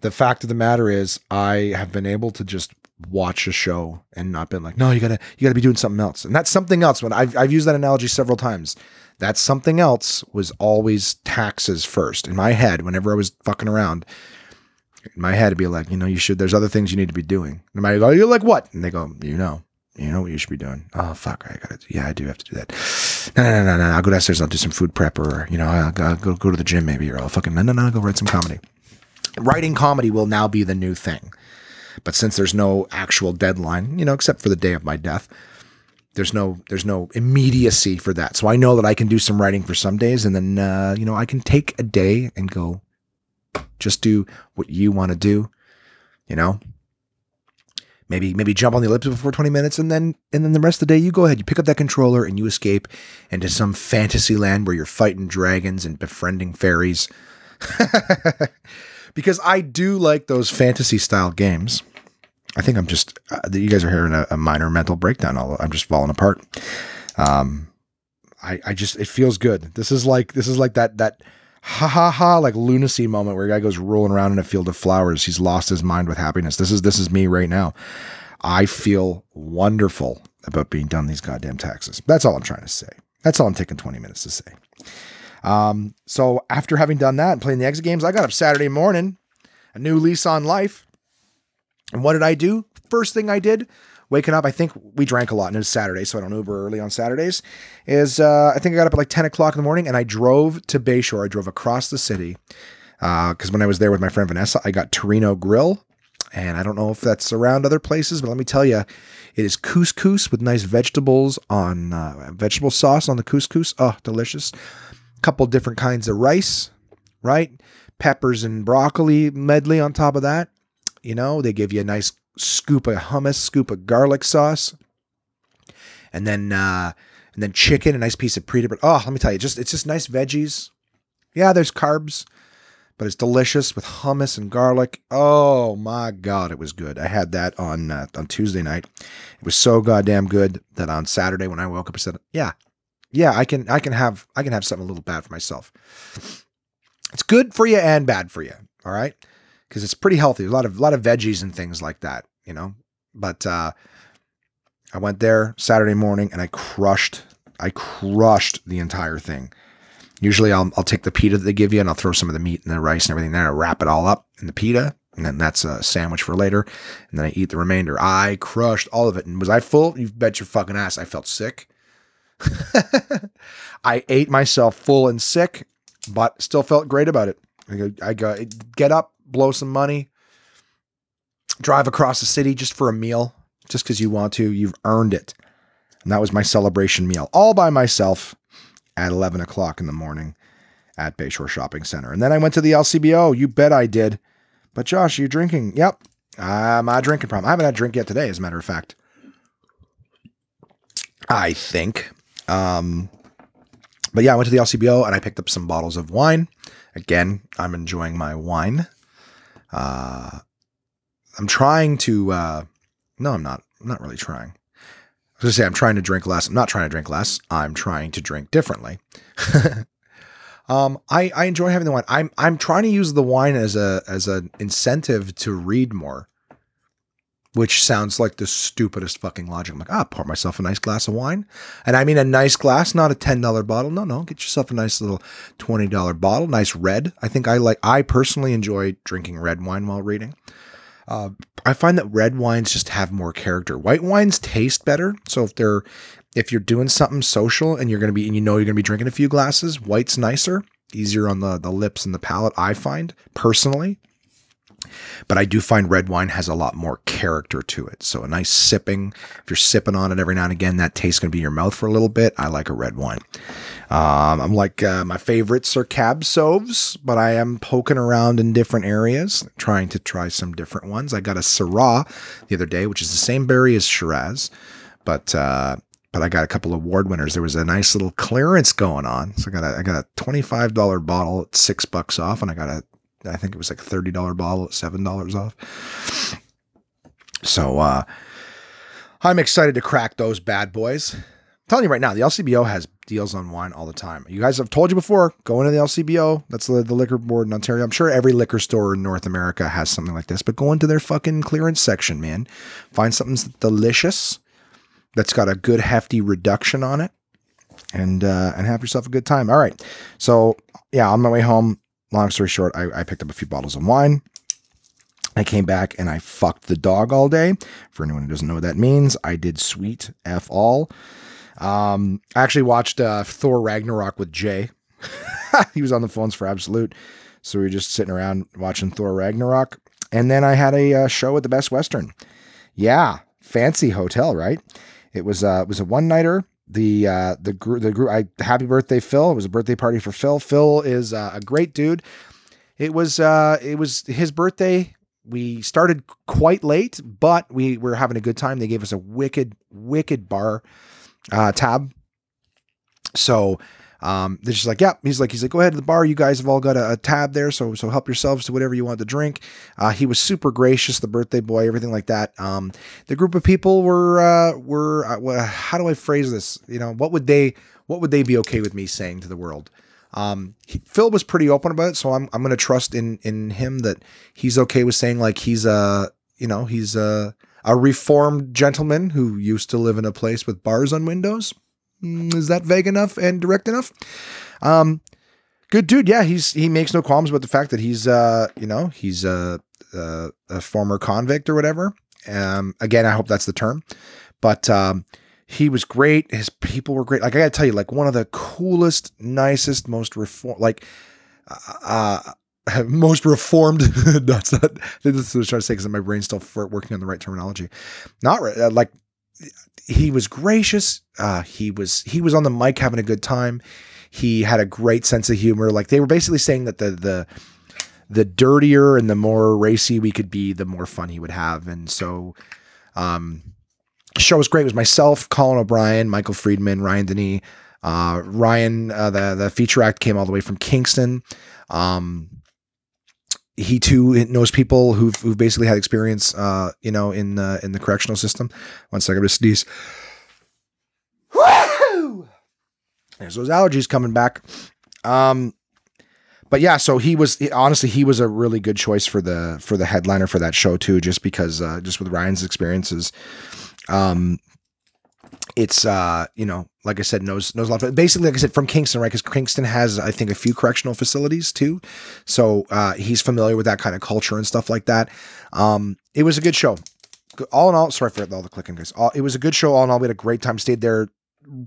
the fact of the matter is I have been able to just watch a show and not been like, no, you gotta you gotta be doing something else. And that's something else. When I've I've used that analogy several times. That something else was always taxes first. In my head, whenever I was fucking around, in my head it'd be like, you know, you should there's other things you need to be doing. And I go, you're like what? And they go, you know. You know what you should be doing. Oh fuck, I gotta. Yeah, I do have to do that. No, no, no, no, no. I'll go downstairs. I'll do some food prep, or you know, I'll go, go to the gym maybe, or I'll fucking no, no, no. I'll go write some comedy. Writing comedy will now be the new thing. But since there's no actual deadline, you know, except for the day of my death, there's no there's no immediacy for that. So I know that I can do some writing for some days, and then uh, you know I can take a day and go just do what you want to do. You know, maybe maybe jump on the elliptical for 20 minutes, and then and then the rest of the day you go ahead, you pick up that controller and you escape into some fantasy land where you're fighting dragons and befriending fairies. because I do like those fantasy style games. I think I'm just uh, you guys are hearing a, a minor mental breakdown. Although I'm just falling apart. Um, I I just it feels good. This is like this is like that that ha ha ha like lunacy moment where a guy goes rolling around in a field of flowers. He's lost his mind with happiness. This is this is me right now. I feel wonderful about being done these goddamn taxes. That's all I'm trying to say. That's all I'm taking 20 minutes to say. Um, so after having done that and playing the exit games, I got up Saturday morning, a new lease on life. And what did I do? First thing I did, waking up, I think we drank a lot and it was Saturday, so I don't Uber early on Saturdays, is uh, I think I got up at like 10 o'clock in the morning and I drove to Bayshore. I drove across the city. Because uh, when I was there with my friend Vanessa, I got Torino Grill. And I don't know if that's around other places, but let me tell you, it is couscous with nice vegetables on uh, vegetable sauce on the couscous. Oh, delicious couple different kinds of rice, right? Peppers and broccoli medley on top of that. You know, they give you a nice scoop of hummus, scoop of garlic sauce, and then uh, and then chicken, a nice piece of pre Oh, let me tell you, just it's just nice veggies. Yeah, there's carbs, but it's delicious with hummus and garlic. Oh my god, it was good. I had that on uh, on Tuesday night. It was so goddamn good that on Saturday when I woke up, I said, "Yeah, yeah, I can I can have I can have something a little bad for myself. It's good for you and bad for you. All right, because it's pretty healthy. A lot of a lot of veggies and things like that. You know, but uh, I went there Saturday morning and I crushed I crushed the entire thing. Usually I'll I'll take the pita that they give you and I'll throw some of the meat and the rice and everything there. I wrap it all up in the pita and then that's a sandwich for later. And then I eat the remainder. I crushed all of it. And was I full? You bet your fucking ass. I felt sick. I ate myself full and sick, but still felt great about it. I go, I go get up, blow some money, drive across the city just for a meal, just because you want to. You've earned it. And that was my celebration meal, all by myself at 11 o'clock in the morning at Bayshore Shopping Center. And then I went to the LCBO. You bet I did. But Josh, you drinking? Yep. Uh, I'm a drinking problem. I haven't had a drink yet today, as a matter of fact. I think. Um, but yeah, I went to the LCBO and I picked up some bottles of wine. Again, I'm enjoying my wine. Uh, I'm trying to. Uh, no, I'm not. I'm not really trying. I was gonna say I'm trying to drink less. I'm not trying to drink less. I'm trying to drink differently. um, I I enjoy having the wine. I'm I'm trying to use the wine as a as an incentive to read more which sounds like the stupidest fucking logic. I'm like, ah, pour myself a nice glass of wine. And I mean a nice glass, not a $10 bottle. No, no, get yourself a nice little $20 bottle, nice red. I think I like, I personally enjoy drinking red wine while reading. Uh, I find that red wines just have more character. White wines taste better. So if they're, if you're doing something social and you're going to be, and you know you're going to be drinking a few glasses, white's nicer, easier on the, the lips and the palate, I find personally. But I do find red wine has a lot more character to it. So a nice sipping, if you're sipping on it every now and again, that taste to be in your mouth for a little bit. I like a red wine. Um, I'm like, uh, my favorites are Cab Sauves, but I am poking around in different areas, trying to try some different ones. I got a Syrah the other day, which is the same berry as Shiraz, but uh, but I got a couple award winners. There was a nice little clearance going on. So I got a, I got a $25 bottle at six bucks off and I got a, I think it was like a $30 bottle at $7 off. So, uh, I'm excited to crack those bad boys. I'm telling you right now, the LCBO has deals on wine all the time. You guys have told you before, go into the LCBO. That's the, the liquor board in Ontario. I'm sure every liquor store in North America has something like this, but go into their fucking clearance section, man. Find something delicious that's got a good hefty reduction on it and uh, and have yourself a good time. All right. So yeah, on my way home, long story short, I, I picked up a few bottles of wine. I came back and I fucked the dog all day. For anyone who doesn't know what that means, I did sweet F all. Um, I actually watched uh, Thor Ragnarok with Jay. he was on the phones for Absolute. So we were just sitting around watching Thor Ragnarok. And then I had a uh, show at the Best Western. Yeah, fancy hotel, right? It was uh, it was a one nighter. The uh, the group the group I happy birthday Phil. It was a birthday party for Phil. Phil is uh, a great dude. It was uh, it was his birthday. We started quite late, but we were having a good time. They gave us a wicked wicked bar uh, tab. So um, they're just like, yeah. He's like, he's like, go ahead to the bar. You guys have all got a, a tab there, so so help yourselves to whatever you want to drink. Uh, he was super gracious, the birthday boy, everything like that. Um, the group of people were uh, were uh, how do I phrase this? You know, what would they what would they be okay with me saying to the world? Um, he, Phil was pretty open about it, so I'm I'm gonna trust in in him that he's okay with saying like he's a you know he's a a reformed gentleman who used to live in a place with bars on windows. Mm, is that vague enough and direct enough? Um, good dude. Yeah, he's he makes no qualms about the fact that he's uh you know he's a a, a former convict or whatever. Um, again, I hope that's the term, but um, he was great. His people were great. Like I gotta tell you, like one of the coolest, nicest, most reform like uh, uh most reformed. that's not. This is what I was trying to say because my brain's still working on the right terminology. Not uh, like he was gracious. Uh, he was he was on the mic having a good time. He had a great sense of humor. Like they were basically saying that the the the dirtier and the more racy we could be, the more fun he would have. And so, um, show was great. It was myself, Colin O'Brien, Michael Friedman, Ryan Denis. Uh, Ryan, uh, the the feature act came all the way from Kingston. Um, he too knows people who've, who've basically had experience, uh, you know, in the in the correctional system. One second, I'm sneeze. There's those allergies coming back. Um, but yeah, so he was honestly he was a really good choice for the for the headliner for that show too, just because uh, just with Ryan's experiences. Um, it's uh you know like I said knows knows a lot. But basically, like I said, from Kingston, right? Because Kingston has I think a few correctional facilities too, so uh, he's familiar with that kind of culture and stuff like that. Um, it was a good show. All in all, sorry for all the clicking, guys. All, it was a good show. All in all, we had a great time. Stayed there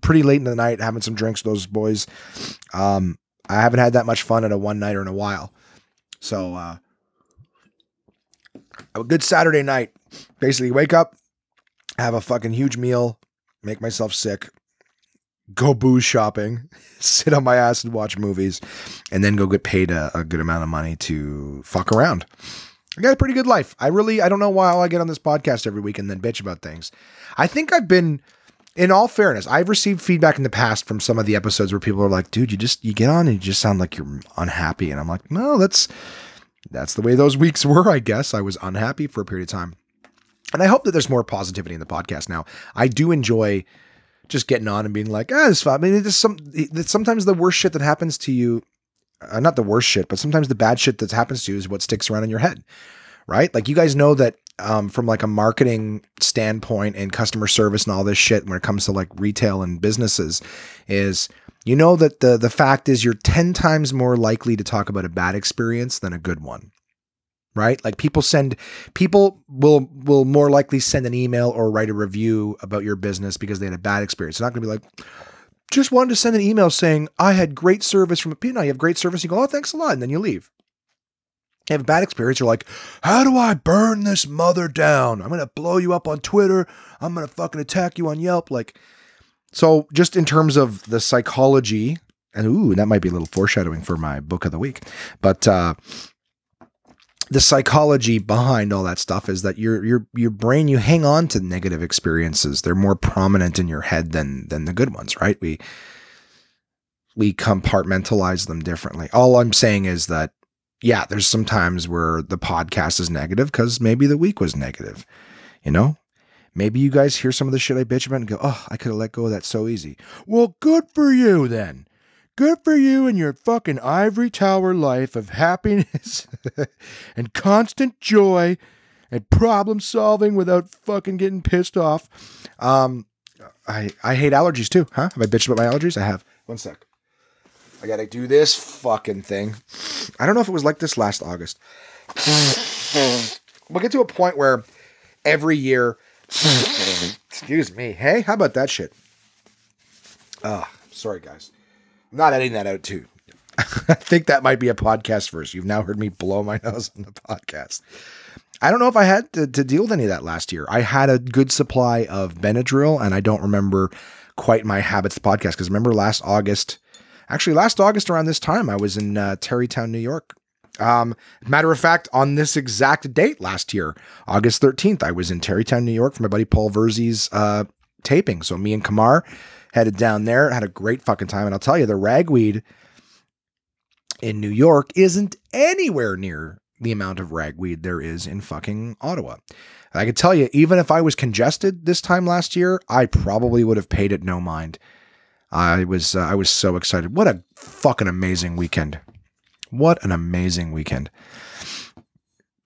pretty late in the night, having some drinks. Those boys. Um, I haven't had that much fun at a one nighter in a while. So uh, a good Saturday night. Basically, wake up, have a fucking huge meal, make myself sick, go booze shopping, sit on my ass and watch movies, and then go get paid a, a, good amount of money to fuck around. I got a pretty good life. I really, I don't know why I get on this podcast every week and then bitch about things. I think I've been, in all fairness, I've received feedback in the past from some of the episodes where people are like, dude, you just, you get on and you just sound like you're unhappy. And I'm like, no, that's, that's the way those weeks were, I guess. I was unhappy for a period of time. And I hope that there's more positivity in the podcast now. I do enjoy just getting on and being like, ah, it's fine. I mean, it's some it's sometimes the worst shit that happens to you, uh, not the worst shit, but sometimes the bad shit that happens to you is what sticks around in your head, right? Like you guys know that um, from like a marketing standpoint and customer service and all this shit when it comes to like retail and businesses, is you know that the the fact is you're ten times more likely to talk about a bad experience than a good one right? Like people send people will will more likely send an email or write a review about your business because they had a bad experience. They're not going to be like just wanted to send an email saying I had great service from a you know, you have great service. You go, oh, thanks a lot, and then you leave. You have a bad experience. You're like, how do I burn this mother down? I'm gonna blow you up on Twitter. I'm gonna fucking attack you on Yelp. Like, so just in terms of the psychology, and ooh, that might be a little foreshadowing for my book of the week. But uh, the psychology behind all that stuff is that your your your brain you hang on to negative experiences. They're more prominent in your head than than the good ones, right? We we compartmentalize them differently. All I'm saying is that yeah, there's some times where the podcast is negative because maybe the week was negative. You know, maybe you guys hear some of the shit I bitch about and go, "Oh, I could have let go of that so easy." Well, good for you then. Good for you and your fucking ivory tower life of happiness and constant joy and problem solving without fucking getting pissed off. Um, I I hate allergies too, huh? Have I bitched about my allergies? I have. One sec. I gotta do this fucking thing. I don't know if it was like this last August. we'll get to a point where every year. excuse me. Hey, how about that shit? Ah, sorry guys. Not editing that out too. I think that might be a podcast first. You've now heard me blow my nose on the podcast. I don't know if I had to, to, deal with any of that last year. I had a good supply of Benadryl, and I don't remember quite my habits The podcast because remember last August, actually last August around this time, I was in uh, Tarrytown, New York. Um, matter of fact, on this exact date last year, August 13th, I was in Tarrytown, New York for my buddy Paul Verzi's uh, taping. So me and Kamar headed down there, had a great fucking time. And I'll tell you, the ragweed in New York isn't anywhere near the amount of ragweed there is in fucking Ottawa. And I can tell you, even if I was congested this time last year, I probably would have paid it no mind. I was uh, I was so excited. What a fucking amazing weekend. What an amazing weekend.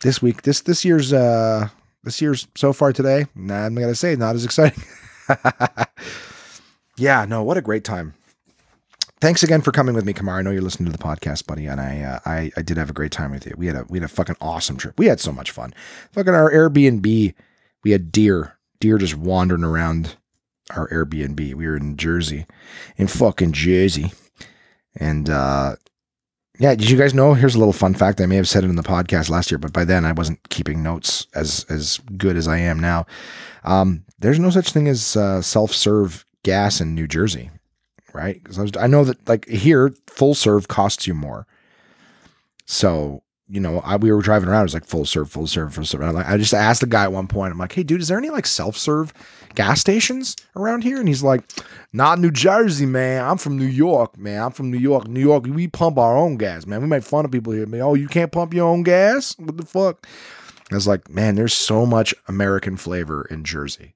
This week, this this year's uh this year's so far today, nah, I'm gonna say not as exciting. yeah, no, what a great time. Thanks again for coming with me, Kamar. I know you're listening to the podcast, buddy, and I, uh, I, I did have a great time with you. We had a, we had a fucking awesome trip. We had so much fun. Fucking our Airbnb, we had deer, deer just wandering around our Airbnb. We were in Jersey, in fucking Jersey, and uh, yeah. Did you guys know? Here's a little fun fact. I may have said it in the podcast last year, but by then I wasn't keeping notes as as good as I am now. Um, there's no such thing as uh, self serve gas in New Jersey, right? Because I, I know that like here, full serve costs you more. So you know, I, we were driving around. It was like full serve, full serve, full serve. I'm like, I just asked the guy at one point. I'm like, hey, dude, is there any like self serve gas stations around here? And he's like, not New Jersey, man. I'm from New York, man. I'm from New York. New York, we pump our own gas, man. We make fun of people here. Man, oh, you can't pump your own gas? What the fuck? I was like, man, there's so much American flavor in Jersey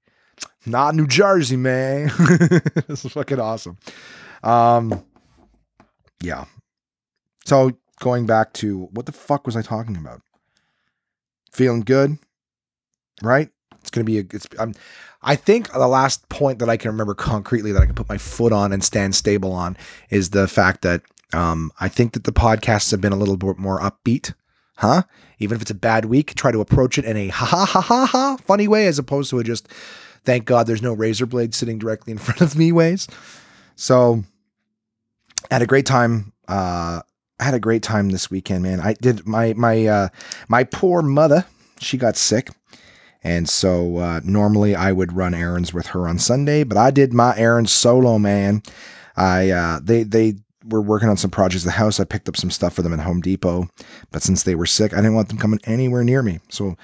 not New Jersey, man. this is fucking awesome. Um, yeah. So going back to what the fuck was I talking about? Feeling good, right? It's gonna be a. It's. I'm. I think the last point that I can remember concretely that I can put my foot on and stand stable on is the fact that um, I think that the podcasts have been a little bit more upbeat, huh? Even if it's a bad week, try to approach it in a ha ha ha ha ha funny way as opposed to a just Thank God there's no razor blade sitting directly in front of me ways. So I had a great time. Uh, I had a great time this weekend, man. I did my my uh, my poor mother. She got sick, and so uh, normally I would run errands with her on Sunday, but I did my errands solo, man. I uh, they they were working on some projects at the house. I picked up some stuff for them at Home Depot, but since they were sick, I didn't want them coming anywhere near me. So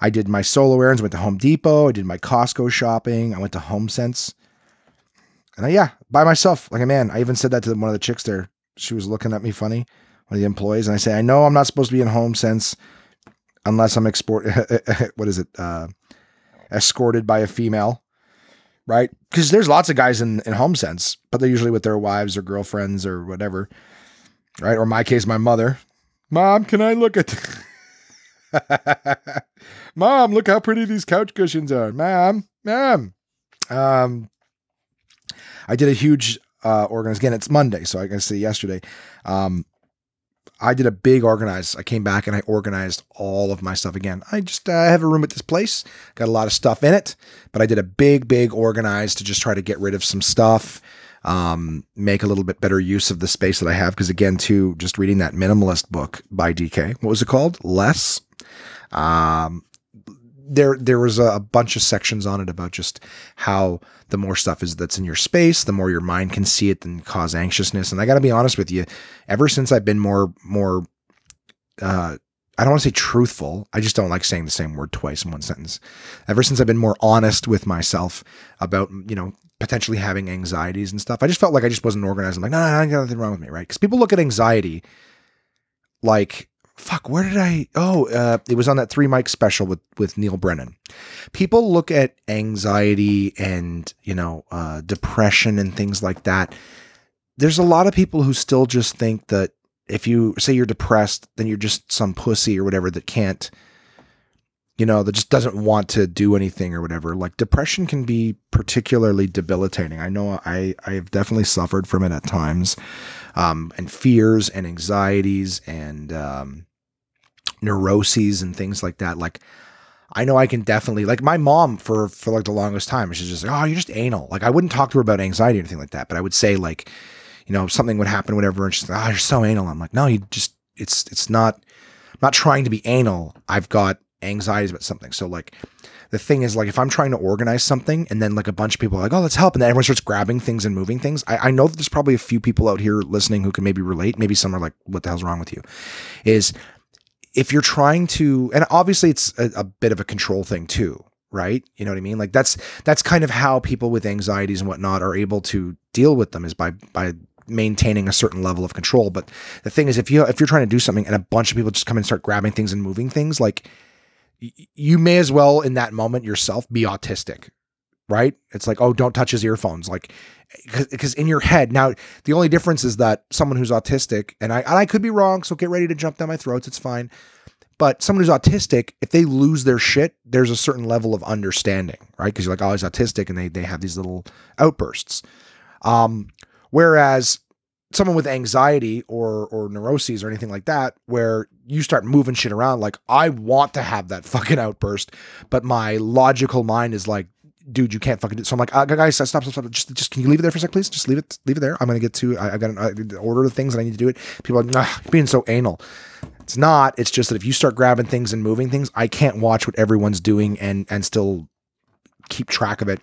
I did my solo errands, went to Home Depot, I did my Costco shopping, I went to HomeSense. And I, yeah, by myself, like a man. I even said that to one of the chicks there. She was looking at me funny, one of the employees, and I say, I know I'm not supposed to be in HomeSense unless I'm export. what is it? Uh, escorted by a female, right? Because there's lots of guys in in HomeSense, but they're usually with their wives or girlfriends or whatever, right? Or my case, my mother. Mom, can I look at? Mom, look how pretty these couch cushions are. Mom, mom. Um, I did a huge uh organize again. It's Monday, so I can say yesterday. Um, I did a big organize. I came back and I organized all of my stuff again. I just uh, have a room at this place, got a lot of stuff in it, but I did a big, big organize to just try to get rid of some stuff, um, make a little bit better use of the space that I have. Because again, too, just reading that minimalist book by DK, what was it called? Less. Um, there there was a, bunch of sections on it about just how the more stuff is that's in your space, the more your mind can see it and cause anxiousness. And I got to be honest with you, ever since I've been more more uh, I don't want to say truthful. I just don't like saying the same word twice in one sentence. Ever since I've been more honest with myself about, you know, potentially having anxieties and stuff, I just felt like I just wasn't organized. I'm like, no, no, I got nothing wrong with me, right? Because people look at anxiety like, fuck, where did I? Oh, uh, it was on that three mic special with with Neal Brennan. People look at anxiety and you know uh, depression and things like that. There's a lot of people who still just think that if you say you're depressed, then you're just some pussy or whatever that can't, you know, that just doesn't want to do anything or whatever. Like depression can be particularly debilitating. I know I I have definitely suffered from it at times, um, and fears and anxieties and um, neuroses and things like that. Like I know I can definitely like my mom for for like the longest time. She's just like, oh, you're just anal. Like I wouldn't talk to her about anxiety or anything like that, but I would say like you know, something would happen, whatever, and she's like, oh, you're so anal. I'm like, no, you just, it's, it's not, I'm not trying to be anal. I've got anxieties about something. So like, the thing is like, if I'm trying to organize something and then like a bunch of people are like, oh, let's help. And then everyone starts grabbing things and moving things. I, I know that there's probably a few people out here listening who can maybe relate. Maybe some are like, what the hell's wrong with you? Is if you're trying to, and obviously it's a, a bit of a control thing too right you know what i mean like that's that's kind of how people with anxieties and whatnot are able to deal with them is by by maintaining a certain level of control. But the thing is, if you if you're trying to do something and a bunch of people just come and start grabbing things and moving things, like you may as well in that moment yourself be autistic, right? It's like, oh, don't touch his earphones, like because in your head now the only difference is that someone who's autistic and I and I could be wrong, so get ready to jump down my throats. It's fine. But someone who's autistic, if they lose their shit, there's a certain level of understanding, right? Because you're like, oh, he's autistic, and they they have these little outbursts. Um, Whereas someone with anxiety or or neuroses or anything like that, where you start moving shit around, like I want to have that fucking outburst, but my logical mind is like, dude, you can't fucking do. It. So I'm like, uh, guys, stop, stop, stop. Just, just can you leave it there for a sec, please? Just leave it, leave it there. I'm gonna get to. I, I got an order of things and I need to do it. People are like, being so anal. It's not. It's just that if you start grabbing things and moving things, I can't watch what everyone's doing and and still keep track of it.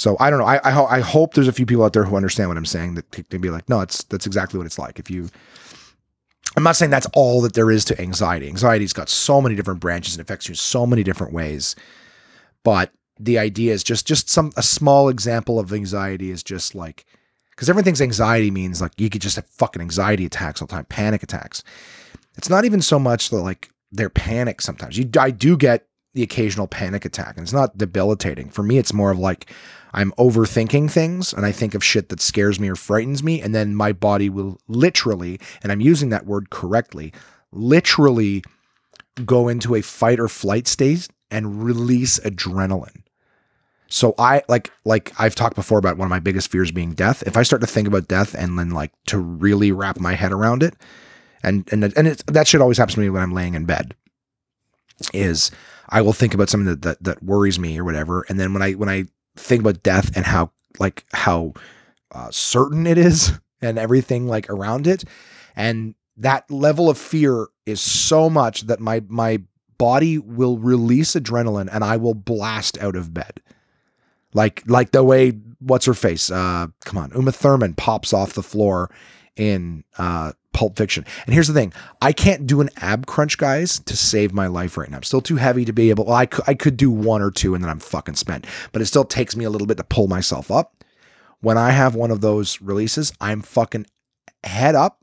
So I don't know. I, I, ho- I hope there's a few people out there who understand what I'm saying that can be like, no, it's that's exactly what it's like. If you, I'm not saying that's all that there is to anxiety. Anxiety's got so many different branches and affects you in so many different ways. But the idea is just just some a small example of anxiety is just like because everything's anxiety means like you could just have fucking anxiety attacks all the time, panic attacks. It's not even so much that like they're panic sometimes. You I do get the occasional panic attack and it's not debilitating. For me, it's more of like I'm overthinking things and I think of shit that scares me or frightens me. And then my body will literally, and I'm using that word correctly, literally go into a fight or flight state and release adrenaline. So I like like I've talked before about one of my biggest fears being death. If I start to think about death and then like to really wrap my head around it, and and and that shit always happens to me when I'm laying in bed. Is I will think about something that, that that worries me or whatever, and then when I when I think about death and how like how uh, certain it is and everything like around it and that level of fear is so much that my my body will release adrenaline and I will blast out of bed. Like like the way what's her face? Uh come on, Uma Thurman pops off the floor in uh Pulp Fiction. And here's the thing I can't do an ab crunch, guys, to save my life right now. I'm still too heavy to be able, well, I could, I could do one or two and then I'm fucking spent, but it still takes me a little bit to pull myself up. When I have one of those releases, I'm fucking head up,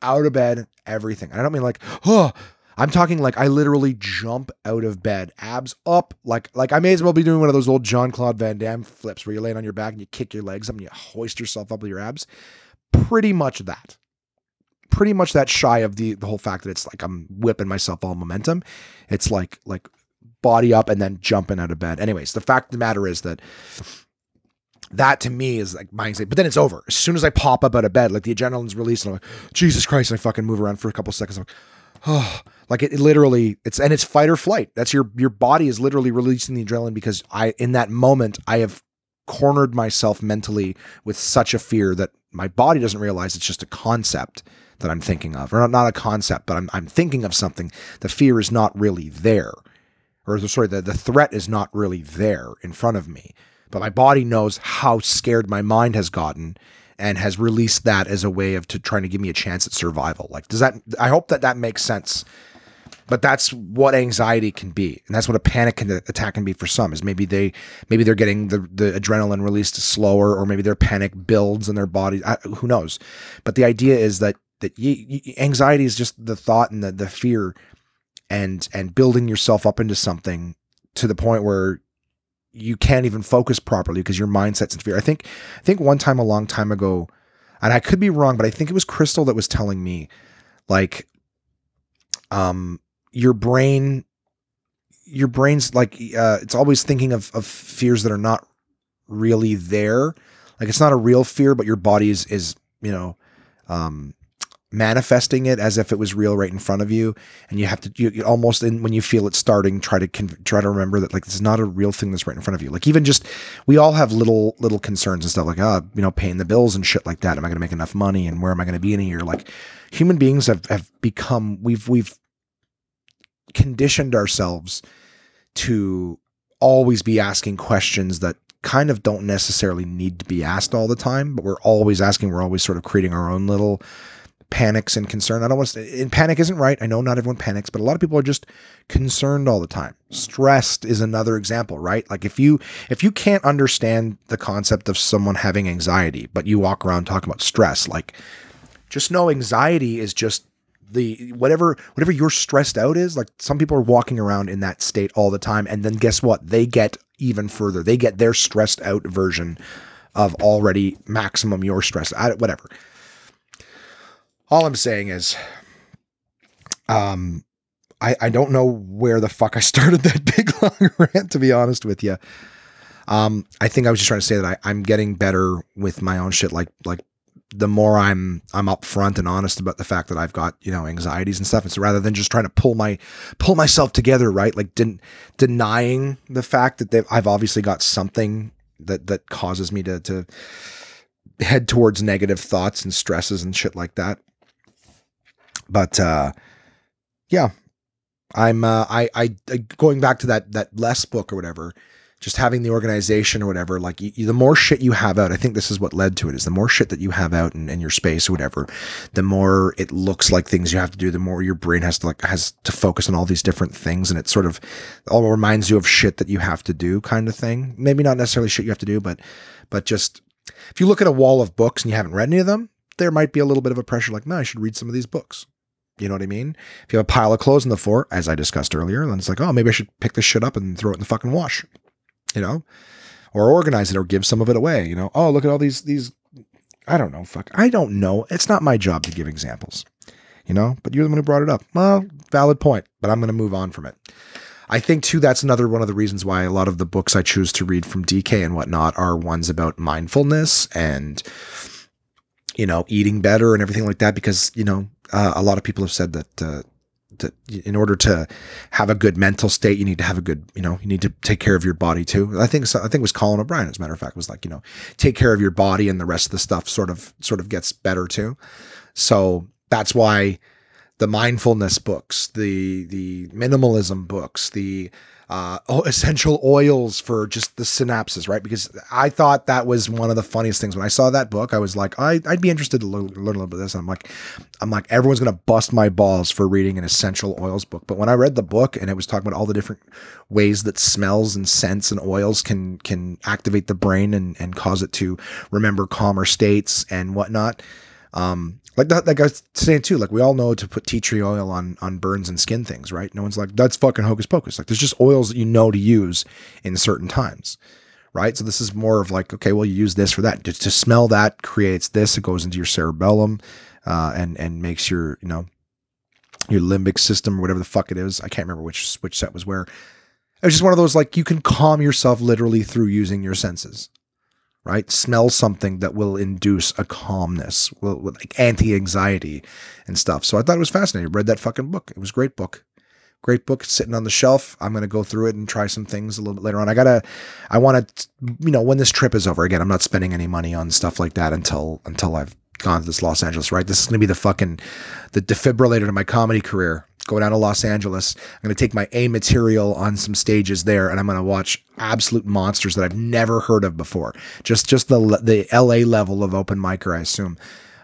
out of bed, everything. I don't mean like, oh, I'm talking like I literally jump out of bed, abs up, like like I may as well be doing one of those old Jean Claude Van Damme flips where you're laying on your back and you kick your legs up and you hoist yourself up with your abs. Pretty much that pretty much that shy of the the whole fact that it's like I'm whipping myself all momentum. It's like like body up and then jumping out of bed. Anyways, the fact of the matter is that that to me is like my anxiety. But then it's over. As soon as I pop up out of bed, like the adrenaline's released, and I'm like, Jesus Christ, and I fucking move around for a couple seconds. I'm like, oh, like it, it, literally, it's and it's fight or flight. That's your your body is literally releasing the adrenaline because I in that moment I have cornered myself mentally with such a fear that my body doesn't realize it's just a concept that I'm thinking of, or not, a concept, but I'm, I'm thinking of something. The fear is not really there, or sorry, the, the threat is not really there in front of me. But my body knows how scared my mind has gotten and has released that as a way of to trying to give me a chance at survival. Like, does that, I hope that that makes sense. but that's what anxiety can be and that's what a panic attack can be for some is maybe they maybe they're getting the, the adrenaline released slower or maybe their panic builds in their body I, who knows but the idea is that that you, you, anxiety is just the thought and the, the fear and and building yourself up into something to the point where you can't even focus properly because your mindset's in fear. I think I think one time a long time ago, and I could be wrong, but I think it was Crystal that was telling me, like, um, your brain, your brain's like, uh, it's always thinking of of fears that are not really there. Like it's not a real fear, but your body is is you know, um, manifesting it as if it was real right in front of you. And you have to you, you almost in, when you feel it starting try to try to remember that like this is not a real thing that's right in front of you. Like even just we all have little little concerns and stuff like oh you know paying the bills and shit like that. Am i going to make enough money? And where am i going to be in a year? Like human beings have have become we've we've conditioned ourselves to always be asking questions that kind of don't necessarily need to be asked all the time but we're always asking we're always sort of creating our own little panics and concern. I don't want to and panic isn't right. I know not everyone panics, but a lot of people are just concerned all the time. Stressed is another example, right? Like if you if you can't understand the concept of someone having anxiety, but you walk around talking about stress, like just know anxiety is just the whatever whatever you're stressed out is like some people are walking around in that state all the time and then guess what they get even further they get their stressed out version of already maximum your stress whatever all I'm saying is, um, I, I don't know where the fuck I started that big long rant, to be honest with you. Um, I think I was just trying to say that I, I'm getting better with my own shit. Like, like the more I'm, I'm upfront and honest about the fact that I've got, you know, anxieties and stuff. And so rather than just trying to pull my, pull myself together, right? Like den- denying the fact that I've obviously got something that, that causes me to, to head towards negative thoughts and stresses and shit like that. But uh, yeah, I'm uh, I, I going back to that that less book or whatever. Just having the organization or whatever, like you, the more shit you have out, I think this is what led to it. Is the more shit that you have out in, in your space or whatever, the more it looks like things you have to do. The more your brain has to like has to focus on all these different things, and it sort of all reminds you of shit that you have to do, kind of thing. Maybe not necessarily shit you have to do, but but just if you look at a wall of books and you haven't read any of them, there might be a little bit of a pressure like, no, I should read some of these books. You know what I mean? If you have a pile of clothes on the floor, as I discussed earlier, then it's like, oh, maybe I should pick this shit up and throw it in the fucking wash. You know? Or organize it or give some of it away. You know, oh, look at all these these I don't know, fuck. I don't know. It's not my job to give examples. You know, but you're the one who brought it up. Well, valid point, but I'm gonna move on from it. I think too that's another one of the reasons why a lot of the books I choose to read from DK and whatnot are ones about mindfulness and you know eating better and everything like that because you know uh, a lot of people have said that uh, that in order to have a good mental state, you need to have a good, you know, you need to take care of your body too. I think I think it was Colin O'Brien, as a matter of fact, was like, you know, take care of your body and the rest of the stuff sort of sort of gets better too. So that's why the mindfulness books, the the minimalism books, the uh, essential oils for just the synapses, right? Because I thought that was one of the funniest things when I saw that book. I was like, I, would be interested to learn, learn, a little bit of this. And I'm like, I'm like, everyone's gonna bust my balls for reading an essential oils book. But when I read the book and it was talking about all the different ways that smells and scents and oils can can activate the brain and and cause it to remember calmer states and whatnot. Um, like that, that guy's saying too. Like we all know to put tea tree oil on on burns and skin things, right? No one's like that's fucking hocus pocus. Like there's just oils that you know to use in certain times, right? So this is more of like okay, well you use this for that. To, smell that creates this. It goes into your cerebellum, uh, and and makes your you know your limbic system or whatever the fuck it is. I can't remember which which set was where. It's just one of those like you can calm yourself literally through using your senses right? Smell something that will induce a calmness, will, will like anti-anxiety and stuff. So I thought it was fascinating. Read that fucking book. It was a great book. Great book sitting on the shelf. I'm going to go through it and try some things a little bit later on. I got to I want to you know, when this trip is over again, I'm not spending any money on stuff like that until until I've gone to this Los Angeles, right? This is going to be the fucking the defibrillator to my comedy career go down to Los Angeles. I'm going to take my A material on some stages there and I'm going to watch absolute monsters that I've never heard of before. Just just the the LA level of open micer, I assume.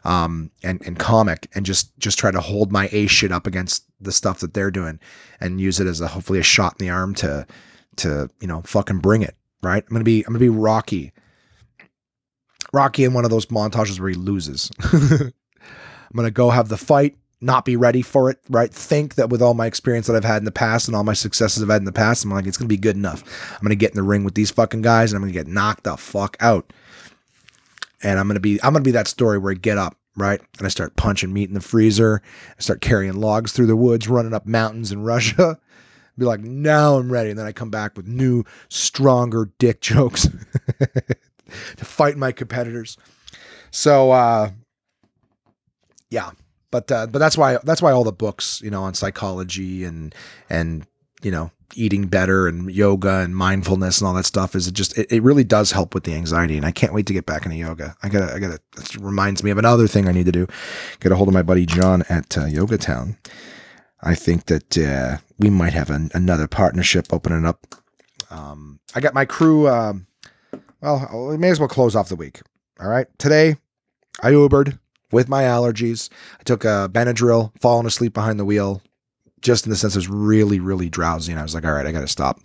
um, and and comic, and just just try to hold my A shit up against the stuff that they're doing, and use it as a hopefully a shot in the arm to to you know fucking bring it. Right? I'm gonna be I'm gonna be Rocky. Rocky in one of those montages where he loses. I'm gonna go have the fight not be ready for it, right? Think that with all my experience that I've had in the past and all my successes I've had in the past, I'm like, it's gonna be good enough. I'm gonna get in the ring with these fucking guys and I'm gonna get knocked the fuck out. And I'm gonna be I'm gonna be that story where I get up, right? And I start punching meat in the freezer, I start carrying logs through the woods, running up mountains in Russia. Be like, now I'm ready. And then I come back with new, stronger dick jokes to fight my competitors. So uh yeah, but uh, but that's why that's why all the books you know on psychology and and you know eating better and yoga and mindfulness and all that stuff is it just it, it really does help with the anxiety and I can't wait to get back into yoga. I gotta I gotta it reminds me of another thing I need to do. Get a hold of my buddy John at uh, Yoga Town. I think that uh, we might have an, another partnership opening up. Um, I got my crew. Um, well, we may as well close off the week. All right, today I Ubered with my allergies. I took a Benadryl, falling asleep behind the wheel, just in the sense I was really, really drowsy. And I was like, all right, I got to stop.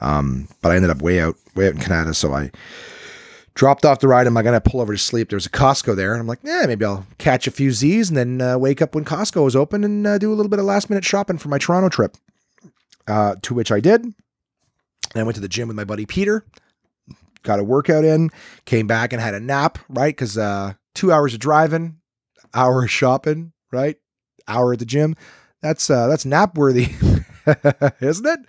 Um, but I ended up way out, way out in Kanata. So I dropped off the ride. Am I going to pull over to sleep? There was a Costco there. And I'm like, yeah, maybe I'll catch a few Z's and then uh, wake up when Costco is open and uh, do a little bit of last minute shopping for my Toronto trip. Uh, to which I did. And I went to the gym with my buddy Peter, got a workout in, came back and had a nap, right? Because uh, two hours of driving, hour of shopping, right? Hour at the gym. That's uh that's nap worthy, isn't it?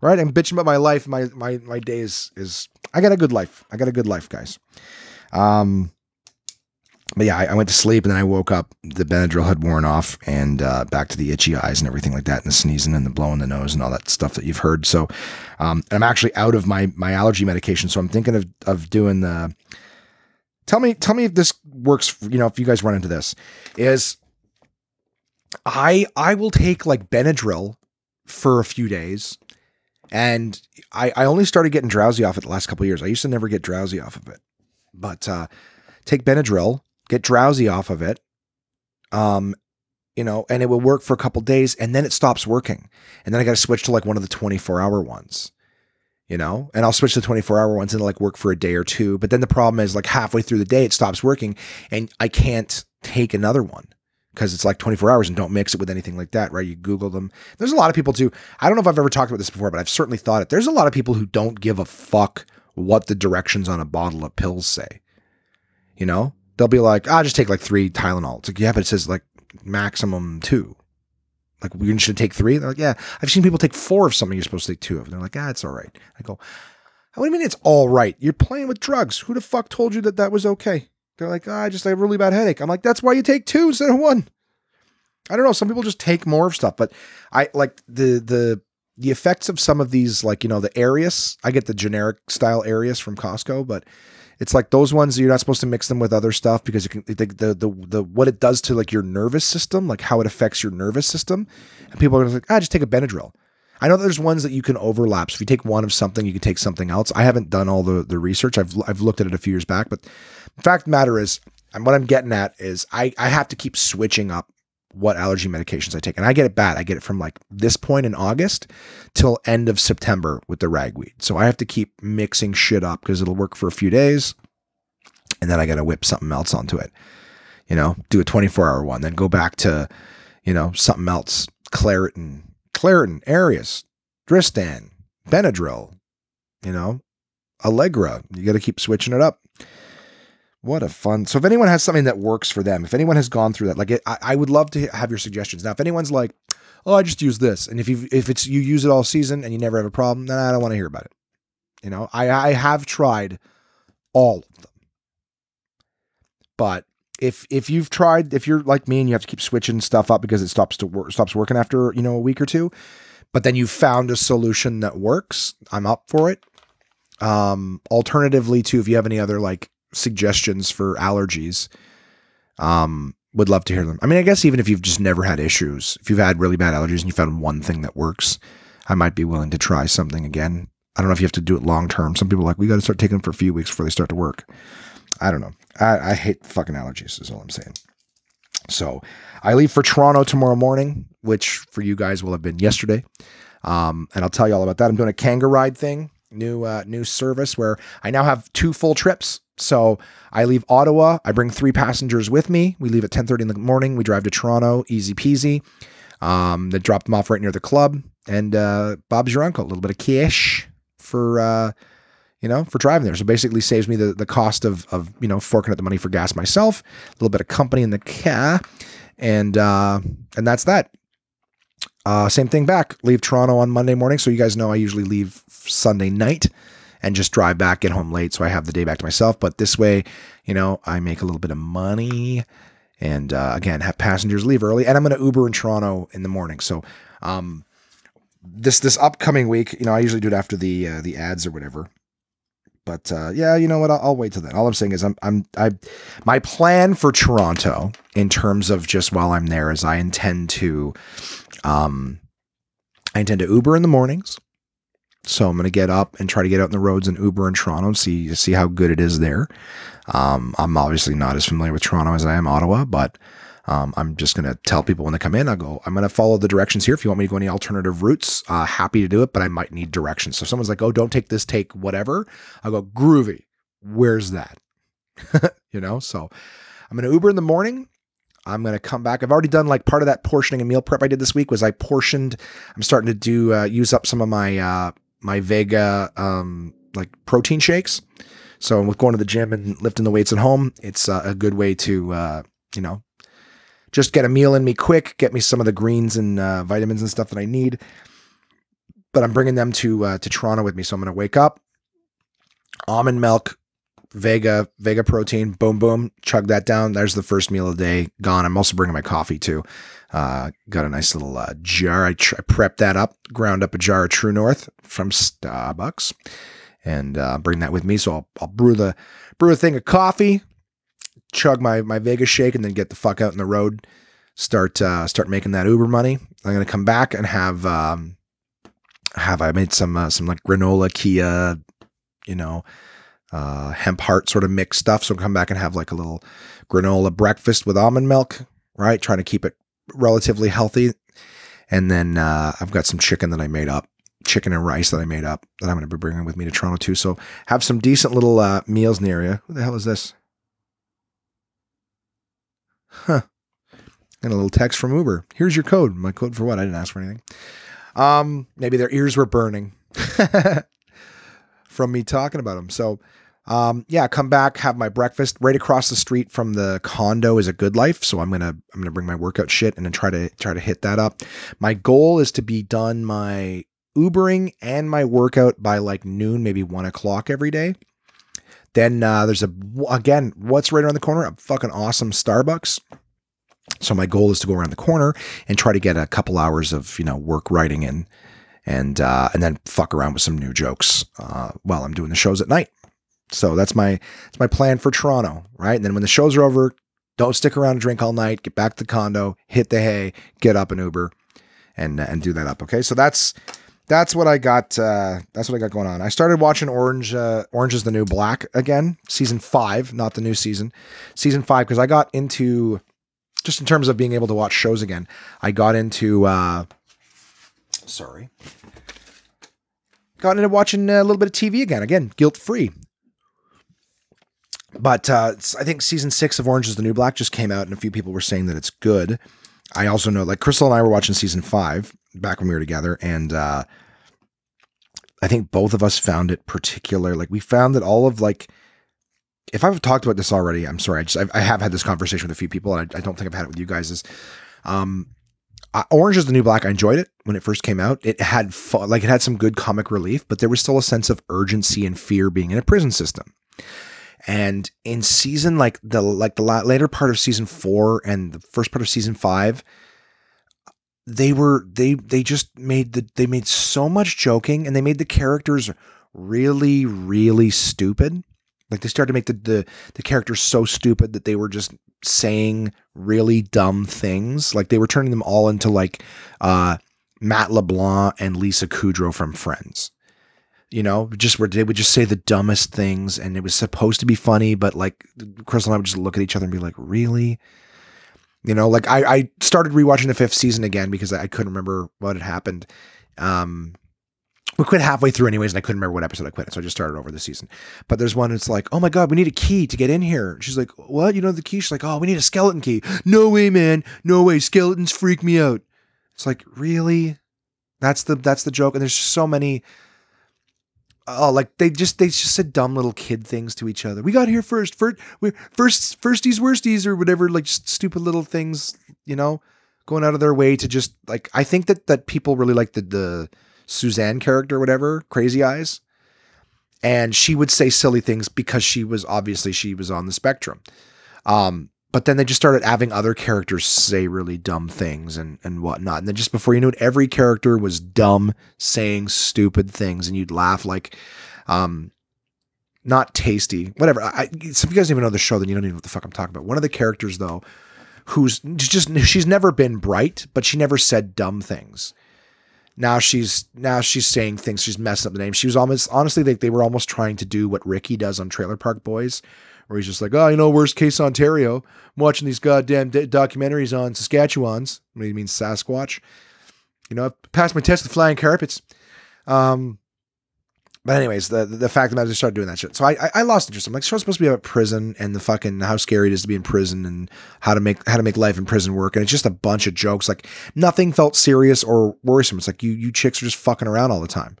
Right? I'm bitching about my life. My my my days is I got a good life. I got a good life, guys. Um but yeah, I, I, went to sleep and then I woke up. The Benadryl had worn off, and uh, back to the itchy eyes and everything like that, and the sneezing and the blowing the nose and all that stuff that you've heard. So, um, I'm actually out of my my allergy medication, so I'm thinking of of doing the tell me tell me if this works you know if you guys run into this is i i will take like benadryl for a few days and i i only started getting drowsy off it the last couple years. I used to never get drowsy off of it but uh take benadryl get drowsy off of it um you know and it will work for a couple days and then it stops working. And then i got to switch to like one of the 24 hour ones you know, and I'll switch to 24 hour ones and like work for a day or two. But then the problem is like halfway through the day, it stops working and I can't take another one because it's like 24 hours and don't mix it with anything like that, right? You Google them. There's a lot of people too. I don't know if I've ever talked about this before, but I've certainly thought it. There's a lot of people who don't give a fuck what the directions on a bottle of pills say. You know, they'll be like, I'll just take like three Tylenol. It's like, yeah, but it says like maximum two. Like, we should take three. They're like, yeah, I've seen people take four of something you're supposed to take two of. And they're like, ah, it's all right. I go, what do you mean it's all right? You're playing with drugs. Who the fuck told you that that was okay? They're like, oh, I just have a really bad headache. I'm like, that's why you take two instead of one. I don't know. Some people just take more of stuff, but I like the the the effects of some of these, like you know, the Aerius. I get the generic style Aerius from Costco, but it's like those ones you're not supposed to mix them with other stuff because can, the, the the the what it does to like your nervous system, like how it affects your nervous system. And people are like, ah, just take a Benadryl. I know there's ones that you can overlap. So if you take one of something, you can take something else. I haven't done all the the research. I've I've looked at it a few years back, but the fact the matter is, and what I'm getting at is I I have to keep switching up what allergy medications I take. And I get it bad. I get it from like this point in August till end of September with the ragweed. So I have to keep mixing shit up because it'll work for a few days. And then I got to whip something else onto it. You know, do a 24 hour one, then go back to, you know, something else. Claritin, Claritin, Aerius, Dristan, Benadryl, you know, Allegra. You got to keep switching it up. What a fun. So if anyone has something that works for them, if anyone has gone through that, like it, I, I would love to have your suggestions. Now, if anyone's like, oh, I just use this, and if you if it's you use it all season and you never have a problem, then I don't want to hear about it. You know, I I have tried all of them, but if if you've tried, if you're like me and you have to keep switching stuff up because it stops to work stops working after you know a week or two, but then you found a solution that works, I'm up for it. Um, alternatively, too, if you have any other like suggestions for allergies, um, would love to hear them. I mean, I guess even if you've just never had issues, if you've had really bad allergies and you found one thing that works, I might be willing to try something again. I don't know if you have to do it long term. Some people are like, we got to start taking them for a few weeks before they start to work. I don't know. I, I hate fucking allergies. Is all I'm saying. So I leave for Toronto tomorrow morning, which for you guys will have been yesterday. Um, and I'll tell you all about that. I'm doing a kangaroo ride thing, new uh, new service where I now have two full trips. So I leave Ottawa. I bring three passengers with me. We leave at 10:30 in the morning. We drive to Toronto, easy peasy. Um, they drop them off right near the club, and uh, Bob's your uncle. A little bit of cash for uh, you know for driving there. So basically, saves me the the cost of of you know forking out the money for gas myself. A little bit of company in the car, and uh, and that's that. Uh, same thing back. Leave Toronto on Monday morning. So you guys know I usually leave Sunday night and just drive back, get home late. So I have the day back to myself. But this way, you know, I make a little bit of money and uh, again, have passengers leave early. And I'm going to Uber in Toronto in the morning. So, um, this, this upcoming week, you know, I usually do it after the, uh, the ads or whatever. But uh, yeah, you know what? I'll, I'll, wait till then. All I'm saying is, I'm I'm I my plan for Toronto in terms of just while I'm there is I intend to um, I intend to Uber in the mornings. So I'm going to get up and try to get out in the roads and Uber in Toronto and see see how good it is there. Um, I'm obviously not as familiar with Toronto as I am Ottawa, but um, I'm just going to tell people when they come in, I go, I'm going to follow the directions here. If you want me to go any alternative routes, uh, happy to do it, but I might need directions. So if someone's like, oh, don't take this, take whatever. I go, groovy. Where's that? you know, so I'm going to Uber in the morning. I'm going to come back. I've already done like part of that portioning and meal prep I did this week was I portioned. I'm starting to do uh, use up some of my uh, my Vega um, like protein shakes. So with going to the gym and lifting the weights at home, it's uh, a good way to uh, you know just get a meal in me quick, get me some of the greens and uh, vitamins and stuff that I need. But I'm bringing them to uh, to Toronto with me, so I'm going to wake up, almond milk, Vega, Vega protein, boom, boom, chug that down. There's the first meal of the day gone. I'm also bringing my coffee too. Uh, got a nice little uh, jar. I, tr- I prepped that up, ground up a jar of True North from Starbucks, and uh, bring that with me. So I'll, I'll brew the brew a thing of coffee, chug my my Vega shake, and then get the fuck out in the road. Start uh, start making that Uber money. I'm gonna come back and have um, have I made some uh, some like granola, chia, you know uh, hemp heart sort of mixed stuff. So come back and have like a little granola breakfast with almond milk, right? Trying to keep it relatively healthy. And then uh, I've got some chicken that I made up, chicken and rice that I made up that I'm going to be bringing with me to Toronto too. So have some decent little uh, meals near you. Who the hell is this? Huh. And a little text from Uber. Here's your code. My code for what? I didn't ask for anything. Um, maybe their ears were burning from me talking about them. So um, yeah, come back, have my breakfast. Right across the street from the condo is a Good Life, so I'm gonna I'm gonna bring my workout shit and then try to try to hit that up. My goal is to be done my Ubering and my workout by like noon, maybe one o'clock every day. Then uh, there's a again, what's right around the corner? A fucking awesome Starbucks. So my goal is to go around the corner and try to get a couple hours of you know work writing in, and uh, and then fuck around with some new jokes uh, while I'm doing the shows at night. So that's my that's my plan for Toronto, right? And then when the shows are over, don't stick around and drink all night. Get back to the condo, hit the hay, get up an Uber, and and do that up. Okay, so that's that's what I got. Uh, that's what I got going on. I started watching Orange. Uh, Orange is the New Black again, season five, not the new season, season five, because I got into just in terms of being able to watch shows again. I got into. Uh, sorry. Got into watching a little bit of TV again. Again, guilt free. But uh, I think season six of Orange is the New Black just came out, and a few people were saying that it's good. I also know, like Crystal and I were watching season five back when we were together, and uh, I think both of us found it particular. Like we found that all of like, if I've talked about this already, I'm sorry. I just I've, I have had this conversation with a few people, and I, I don't think I've had it with you guys. Is um, Orange is the New Black. I enjoyed it when it first came out. It had like it had some good comic relief, but there was still a sense of urgency and fear being in a prison system. And in season like the like the later part of season four and the first part of season five, they were they they just made the they made so much joking and they made the characters really really stupid. Like they started to make the the, the characters so stupid that they were just saying really dumb things. Like they were turning them all into like uh, Matt LeBlanc and Lisa Kudrow from Friends you know, just where they would just say the dumbest things and it was supposed to be funny, but like Crystal and I would just look at each other and be like, really? You know, like I, I started rewatching the fifth season again because I couldn't remember what had happened. Um, we quit halfway through anyways, and I couldn't remember what episode I quit. So I just started over the season. But there's one that's like, oh my god, we need a key to get in here. She's like, what? You know the key? She's like, oh, we need a skeleton key. No way, man. No way. Skeletons freak me out. It's like, really? That's the that's the joke. And there's so many oh, like they just they just said dumb little kid things to each other. We got here first, first, first, firsties, worsties, or whatever, like just stupid little things, you know, going out of their way to just like. I think that that people really like the the Suzanne character, whatever, Crazy Eyes, and she would say silly things because she was obviously she was on the spectrum. Um, but then they just started having other characters say really dumb things and, and whatnot. And then just before you knew it, every character was dumb, saying stupid things, and you'd laugh like, um, not tasty, whatever. I, some of you guys don't even know the show, then you don't even know what the fuck I'm talking about. One of the characters, though, who's just she's never been bright, but she never said dumb things. Now she's now she's saying things. She's messing up the name. She was almost honestly like they were almost trying to do what Ricky does on Trailer Park Boys, where he's just like, oh, you know, worst case Ontario. I'm watching these goddamn d- documentaries on Saskatchewans. What do you mean Sasquatch? You know, I passed my test with flying carpets. Um, but anyways, the the fact that I just started doing that shit. So I, I, I lost interest. I'm like, show's supposed to be about prison and the fucking how scary it is to be in prison and how to make how to make life in prison work. And it's just a bunch of jokes. Like nothing felt serious or worrisome. It's like you you chicks are just fucking around all the time.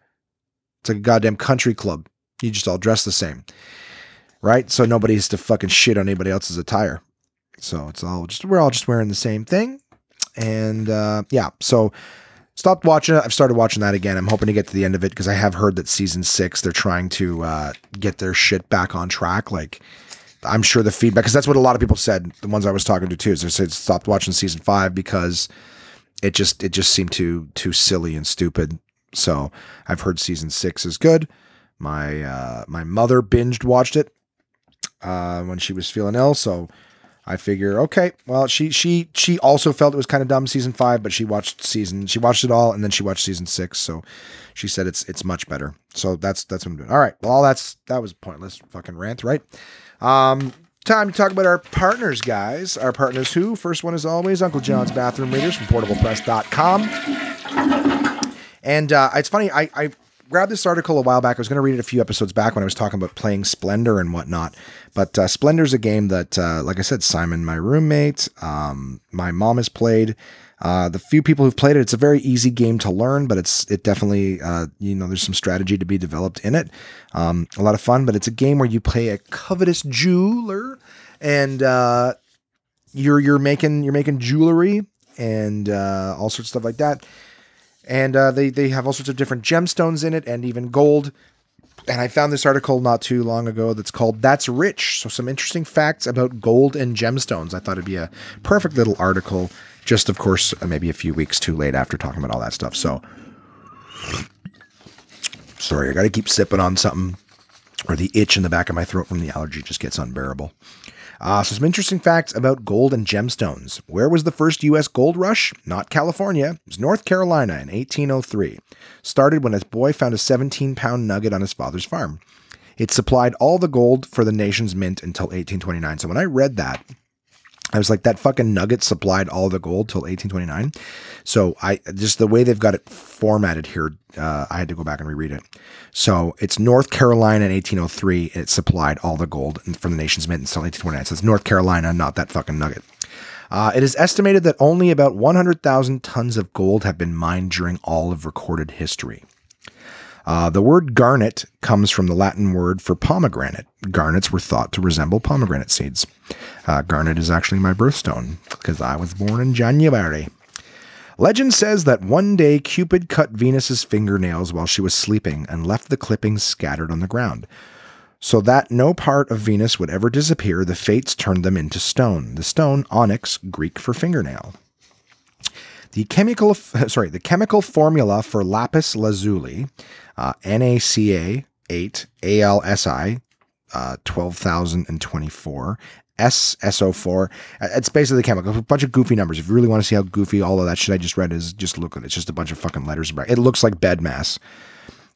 It's like a goddamn country club. You just all dress the same right? So nobody has to fucking shit on anybody else's attire. So it's all just we're all just wearing the same thing, and uh, yeah. So stopped watching it. I've started watching that again. I'm hoping to get to the end of it because I have heard that season six they're trying to uh, get their shit back on track. Like I'm sure the feedback because that's what a lot of people said. The ones I was talking to too is they said stopped watching season five because it just it just seemed too too silly and stupid. So I've heard season six is good. My uh, my mother binged watched it uh, when she was feeling ill. So I figure, okay, well, she she she also felt it was kind of dumb season five, but she watched season she watched it all, and then she watched season six. So she said it's it's much better. So that's that's what I'm doing. All right, well, all that's that was pointless fucking rant, right? Um, time to talk about our partners, guys. Our partners who? First one is always Uncle John's Bathroom Readers from portablepress.com. And uh, it's funny, I, I grabbed this article a while back. I was going to read it a few episodes back when I was talking about playing Splendor and whatnot. But uh, Splendor's a game that, uh, like I said, Simon, my roommate, um, my mom has played. Uh, the few people who've played it, it's a very easy game to learn, but it's it definitely uh, you know there's some strategy to be developed in it. Um, a lot of fun, but it's a game where you play a covetous jeweler, and uh, you're you're making you're making jewelry and uh, all sorts of stuff like that and uh, they they have all sorts of different gemstones in it and even gold. And I found this article not too long ago that's called "That's Rich." So some interesting facts about gold and gemstones. I thought it'd be a perfect little article. Just of course, uh, maybe a few weeks too late after talking about all that stuff. So sorry, I got to keep sipping on something, or the itch in the back of my throat from the allergy just gets unbearable. Uh, so, some interesting facts about gold and gemstones. Where was the first U.S. gold rush? Not California. It was North Carolina in 1803. Started when a boy found a 17 pound nugget on his father's farm. It supplied all the gold for the nation's mint until 1829. So, when I read that, I was like, that fucking nugget supplied all the gold till 1829. So I just the way they've got it formatted here, uh, I had to go back and reread it. So it's North Carolina in 1803. It supplied all the gold from the nation's mint until 1829. So it's North Carolina, not that fucking nugget. Uh, it is estimated that only about 100,000 tons of gold have been mined during all of recorded history. Uh, the word garnet comes from the Latin word for pomegranate. Garnets were thought to resemble pomegranate seeds. Uh, garnet is actually my birthstone because I was born in January. Legend says that one day Cupid cut Venus's fingernails while she was sleeping and left the clippings scattered on the ground. So that no part of Venus would ever disappear, the fates turned them into stone. The stone, onyx, Greek for fingernail. The chemical, sorry, the chemical formula for lapis lazuli, uh, NaCa 8 AlSi, uh, 12,024, SSO4. It's basically the chemical. A bunch of goofy numbers. If you really want to see how goofy all of that shit I just read is, just look at it. It's just a bunch of fucking letters. It looks like BEDMAS.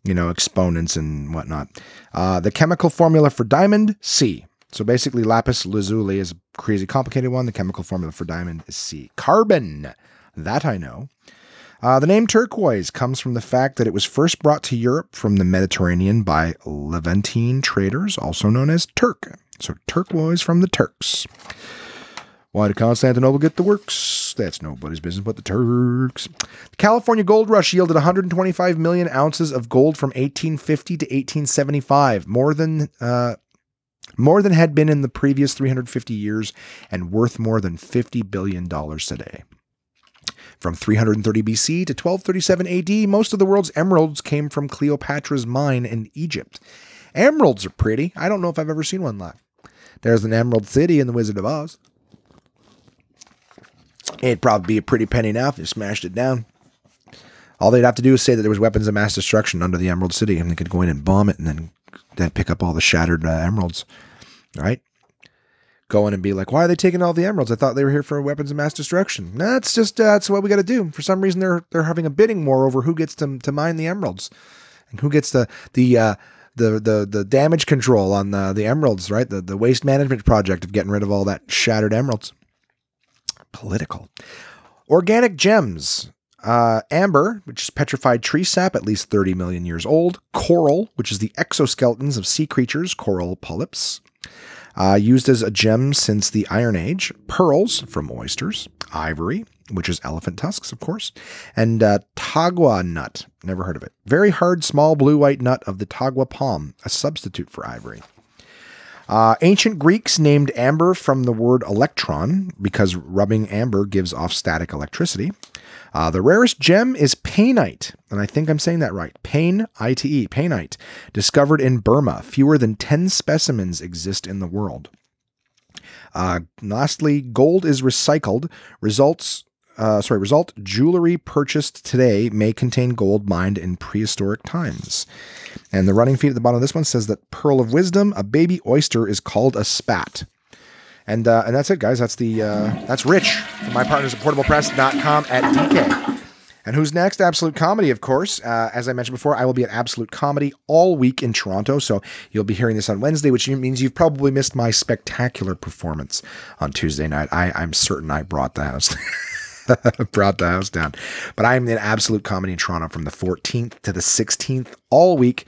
you know, exponents and whatnot. Uh, the chemical formula for diamond, C. So basically, lapis lazuli is a crazy complicated one. The chemical formula for diamond is C. Carbon, that I know. Uh, the name turquoise comes from the fact that it was first brought to Europe from the Mediterranean by Levantine traders, also known as Turk. So turquoise from the Turks. Why did Constantinople get the works? That's nobody's business but the Turks. The California gold rush yielded 125 million ounces of gold from 1850 to 1875, more than uh, more than had been in the previous 350 years, and worth more than 50 billion dollars today. From 330 BC to 1237 AD, most of the world's emeralds came from Cleopatra's mine in Egypt. Emeralds are pretty. I don't know if I've ever seen one live. There's an Emerald City in The Wizard of Oz. It'd probably be a pretty penny now if you smashed it down. All they'd have to do is say that there was weapons of mass destruction under the Emerald City, and they could go in and bomb it, and then then pick up all the shattered uh, emeralds. Right? Go in and be like, "Why are they taking all the emeralds? I thought they were here for weapons of mass destruction." That's just uh, that's what we got to do. For some reason, they're they're having a bidding war over who gets to to mine the emeralds, and who gets the the uh, the the the damage control on the the emeralds. Right? The the waste management project of getting rid of all that shattered emeralds political. Organic gems. Uh, amber, which is petrified tree sap, at least 30 million years old. Coral, which is the exoskeletons of sea creatures, coral polyps. Uh, used as a gem since the Iron Age. Pearls from oysters. Ivory, which is elephant tusks, of course. And uh, tagua nut. Never heard of it. Very hard, small blue white nut of the tagua palm, a substitute for ivory. Uh, ancient Greeks named amber from the word electron because rubbing amber gives off static electricity. Uh, the rarest gem is painite, and I think I'm saying that right. Pain, I-T-E, painite, discovered in Burma. Fewer than 10 specimens exist in the world. Uh, lastly, gold is recycled. Results uh, sorry, result jewelry purchased today may contain gold mined in prehistoric times. And the running feed at the bottom of this one says that Pearl of Wisdom, a baby oyster, is called a spat. And uh, and that's it, guys. That's the uh, that's Rich from my partners at portablepress.com at DK. And who's next? Absolute Comedy, of course. Uh, as I mentioned before, I will be at Absolute Comedy all week in Toronto. So you'll be hearing this on Wednesday, which means you've probably missed my spectacular performance on Tuesday night. I, I'm certain I brought the house. brought the house down. But I am in Absolute Comedy in Toronto from the 14th to the 16th all week.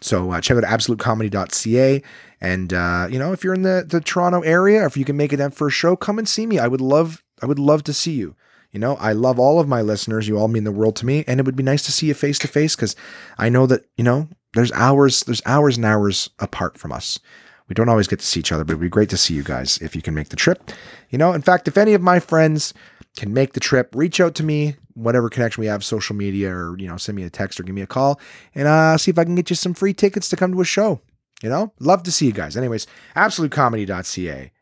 So uh, check out absolutecomedy.ca. And uh, you know, if you're in the, the Toronto area, or if you can make it in for a show, come and see me. I would love I would love to see you. You know, I love all of my listeners. You all mean the world to me, and it would be nice to see you face to face because I know that you know there's hours there's hours and hours apart from us. We don't always get to see each other, but it'd be great to see you guys if you can make the trip. You know, in fact, if any of my friends can make the trip, reach out to me, whatever connection we have, social media, or you know, send me a text or give me a call, and uh, see if I can get you some free tickets to come to a show. You know, love to see you guys. Anyways, absolutecomedy.ca.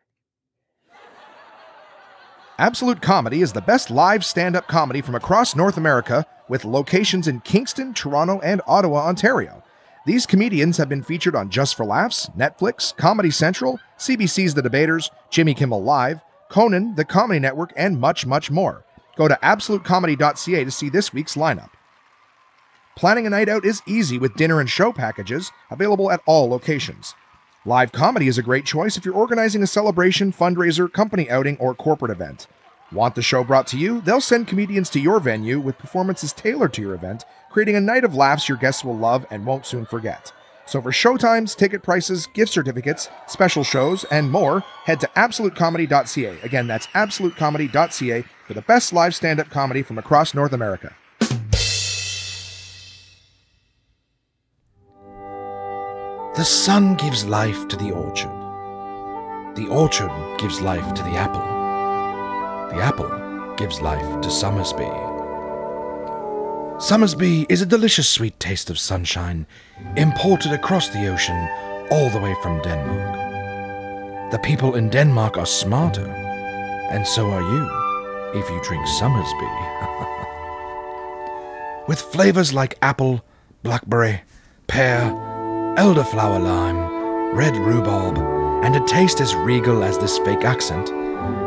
Absolute Comedy is the best live stand up comedy from across North America with locations in Kingston, Toronto, and Ottawa, Ontario. These comedians have been featured on Just for Laughs, Netflix, Comedy Central, CBC's The Debaters, Jimmy Kimmel Live, Conan, The Comedy Network, and much, much more. Go to absolutecomedy.ca to see this week's lineup. Planning a night out is easy with dinner and show packages available at all locations. Live comedy is a great choice if you're organizing a celebration, fundraiser, company outing, or corporate event. Want the show brought to you? They'll send comedians to your venue with performances tailored to your event, creating a night of laughs your guests will love and won't soon forget. So for showtimes, ticket prices, gift certificates, special shows, and more, head to absolutecomedy.ca. Again, that's absolutecomedy.ca for the best live stand-up comedy from across North America. The sun gives life to the orchard. The orchard gives life to the apple. The apple gives life to Somersby. Somersby is a delicious sweet taste of sunshine, imported across the ocean all the way from Denmark. The people in Denmark are smarter, and so are you if you drink Somersby. With flavors like apple, blackberry, pear, elderflower lime, red rhubarb, and a taste as regal as this fake accent,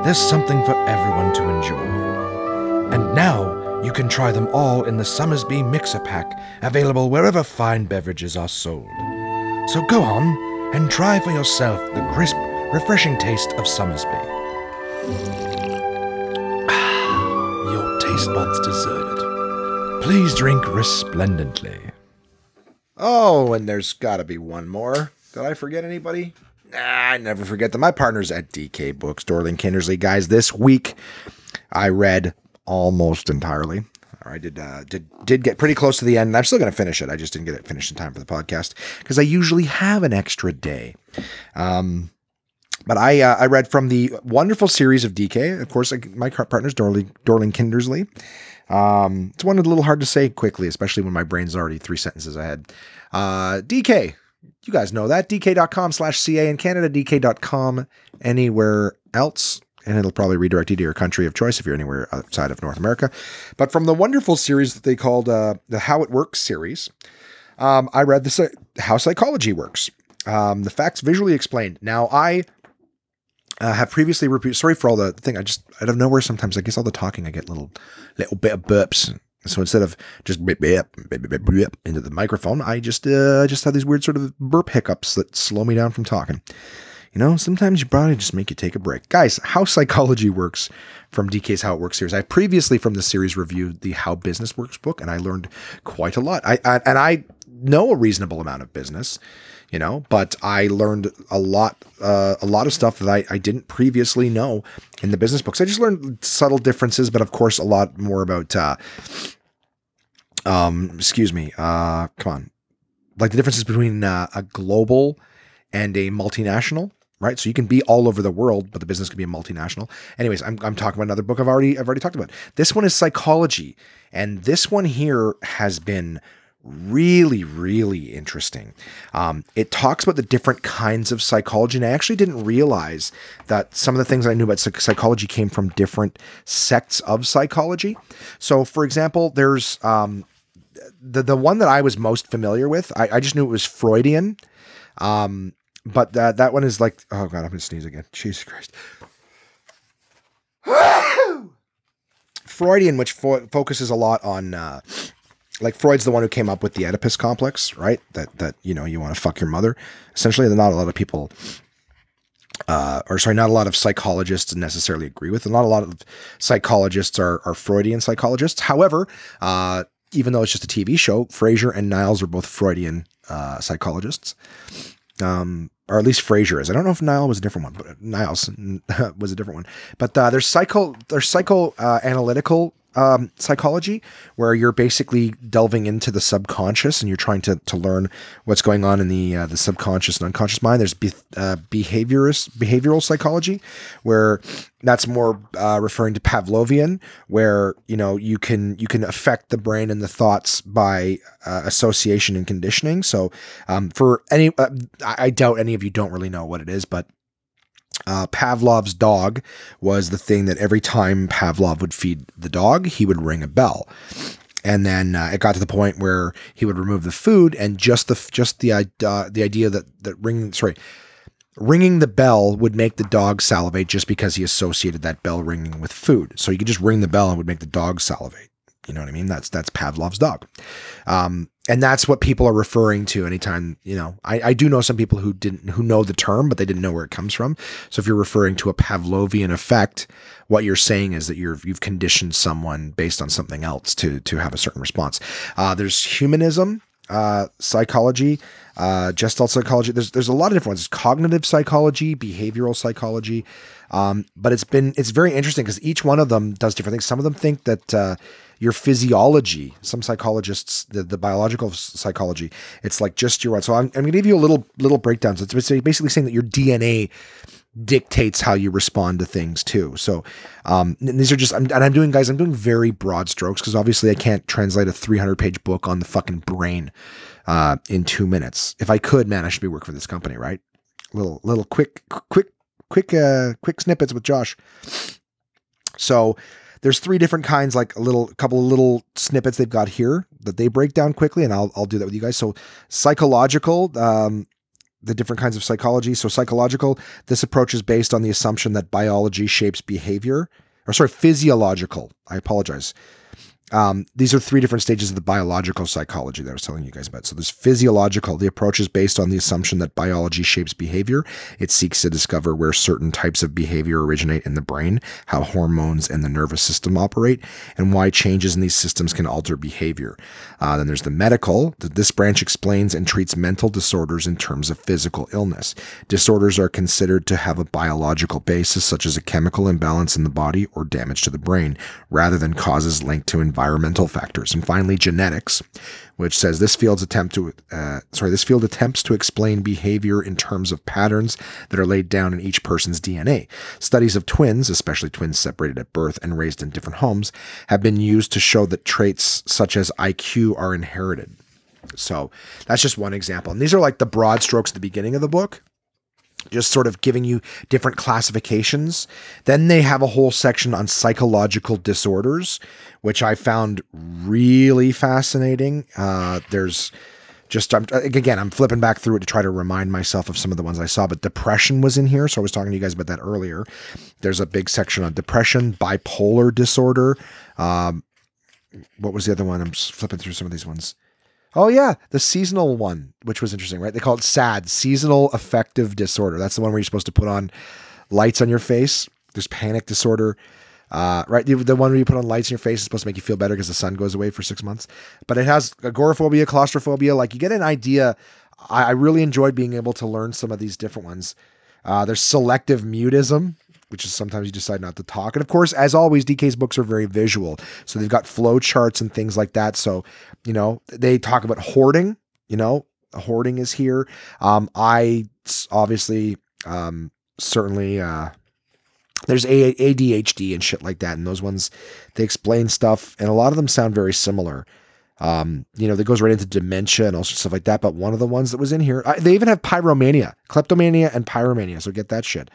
there's something for everyone to enjoy. And now, you can try them all in the Somersby Mixer Pack, available wherever fine beverages are sold. So go on and try for yourself the crisp, refreshing taste of Somersby. Your taste buds deserve it. Please drink resplendently. Oh, and there's got to be one more. Did I forget anybody? Nah, I never forget them. My partners at DK Books, Dorling Kindersley. Guys, this week I read almost entirely. I did uh, did did get pretty close to the end. I'm still going to finish it. I just didn't get it finished in time for the podcast because I usually have an extra day. Um, but I uh, I read from the wonderful series of DK. Of course, my partner's Dorling Dorling Kindersley. Um, it's one a little hard to say quickly, especially when my brain's already three sentences ahead. Uh, DK, you guys know that. DK.com slash CA in Canada, DK.com anywhere else. And it'll probably redirect you to your country of choice if you're anywhere outside of North America. But from the wonderful series that they called uh, the How It Works series, um, I read this uh, How Psychology Works. Um, the facts visually explained. Now, I uh, have previously repeated. Sorry for all the thing. I just out of nowhere sometimes I guess all the talking I get little little bit of burps. So instead of just beep, beep, beep, beep, into the microphone, I just uh, just have these weird sort of burp hiccups that slow me down from talking. You know, sometimes your body just make you take a break. Guys, how psychology works from DK's How It Works series. I previously from the series reviewed the How Business Works book, and I learned quite a lot. I, I and I know a reasonable amount of business you know but i learned a lot uh, a lot of stuff that I, I didn't previously know in the business books i just learned subtle differences but of course a lot more about uh, um excuse me uh come on like the differences between uh, a global and a multinational right so you can be all over the world but the business can be a multinational anyways i'm, I'm talking about another book i've already i've already talked about this one is psychology and this one here has been really, really interesting. Um, it talks about the different kinds of psychology, and I actually didn't realize that some of the things I knew about psychology came from different sects of psychology. So, for example, there's um, the the one that I was most familiar with. I, I just knew it was Freudian, um, but that that one is like, oh god, I'm gonna sneeze again. Jesus Christ. Freudian, which fo- focuses a lot on uh, like Freud's the one who came up with the Oedipus complex, right? That that you know you want to fuck your mother. Essentially, not a lot of people, uh, or sorry, not a lot of psychologists necessarily agree with. And not a lot of psychologists are are Freudian psychologists. However, uh, even though it's just a TV show, Frasier and Niles are both Freudian uh, psychologists. Um, or at least Frasier is. I don't know if Niall was a different one, but Niles was a different one. But uh, there's psycho, there's psycho uh, analytical um, psychology, where you're basically delving into the subconscious and you're trying to, to learn what's going on in the uh, the subconscious and unconscious mind. There's be, uh, behaviorist behavioral psychology, where that's more uh, referring to Pavlovian, where you know you can you can affect the brain and the thoughts by uh, association and conditioning. So um, for any, uh, I doubt any of you don't really know what it is, but uh, Pavlov's dog was the thing that every time Pavlov would feed the dog, he would ring a bell. And then uh, it got to the point where he would remove the food, and just the just the uh, the idea that that ringing sorry ringing the bell would make the dog salivate just because he associated that bell ringing with food. So you could just ring the bell and would make the dog salivate. You know what I mean? That's that's Pavlov's dog. Um, and that's what people are referring to anytime you know I, I do know some people who didn't who know the term but they didn't know where it comes from. So if you're referring to a pavlovian effect what you're saying is that you're you've conditioned someone based on something else to to have a certain response. Uh, there's humanism uh, psychology uh, gestalt psychology. There's there's a lot of different ones. Cognitive psychology behavioral psychology. Um, but it's been it's very interesting because each one of them does different things. Some of them think that uh, your physiology. Some psychologists, the, the biological psychology, it's like just your. So I'm, I'm going to give you a little little breakdowns. It's basically saying that your DNA dictates how you respond to things too. So um, these are just, I'm, and I'm doing, guys, I'm doing very broad strokes because obviously I can't translate a 300 page book on the fucking brain uh, in two minutes. If I could, man, I should be working for this company, right? Little, little quick, quick, quick, uh, quick snippets with Josh. So there's three different kinds, like a little couple of little snippets they've got here that they break down quickly, and I'll I'll do that with you guys. So psychological, um, the different kinds of psychology. So psychological, this approach is based on the assumption that biology shapes behavior. Or sorry, physiological. I apologize. Um, these are three different stages of the biological psychology that I was telling you guys about. So there's physiological. The approach is based on the assumption that biology shapes behavior. It seeks to discover where certain types of behavior originate in the brain, how hormones and the nervous system operate, and why changes in these systems can alter behavior. Uh, then there's the medical. This branch explains and treats mental disorders in terms of physical illness. Disorders are considered to have a biological basis, such as a chemical imbalance in the body or damage to the brain, rather than causes linked to environmental factors, and finally genetics, which says this field's attempt to uh, sorry this field attempts to explain behavior in terms of patterns that are laid down in each person's DNA. Studies of twins, especially twins separated at birth and raised in different homes, have been used to show that traits such as IQ are inherited. So that's just one example. And these are like the broad strokes at the beginning of the book just sort of giving you different classifications. Then they have a whole section on psychological disorders, which I found really fascinating. Uh, there's just I'm, again, I'm flipping back through it to try to remind myself of some of the ones I saw, but depression was in here. So I was talking to you guys about that earlier. There's a big section on depression, bipolar disorder. Um, what was the other one? I'm flipping through some of these ones. Oh yeah, the seasonal one, which was interesting, right? They call it SAD, seasonal affective disorder. That's the one where you're supposed to put on lights on your face. There's panic disorder. Uh, right, the, the, one where you put on lights in your face is supposed to make you feel better because the sun goes away for six months. But it has agoraphobia, claustrophobia. Like you get an idea. I, I really enjoyed being able to learn some of these different ones. Uh, there's selective mutism, which is sometimes you decide not to talk. And of course, as always, DK's books are very visual. So they've got flow charts and things like that. So, you know, they talk about hoarding, you know, hoarding is here. Um, I obviously, um, certainly, uh, there's ADHD and shit like that. And those ones, they explain stuff, and a lot of them sound very similar. Um, you know, that goes right into dementia and all sorts of stuff like that. But one of the ones that was in here, I, they even have pyromania, kleptomania, and pyromania. So get that shit.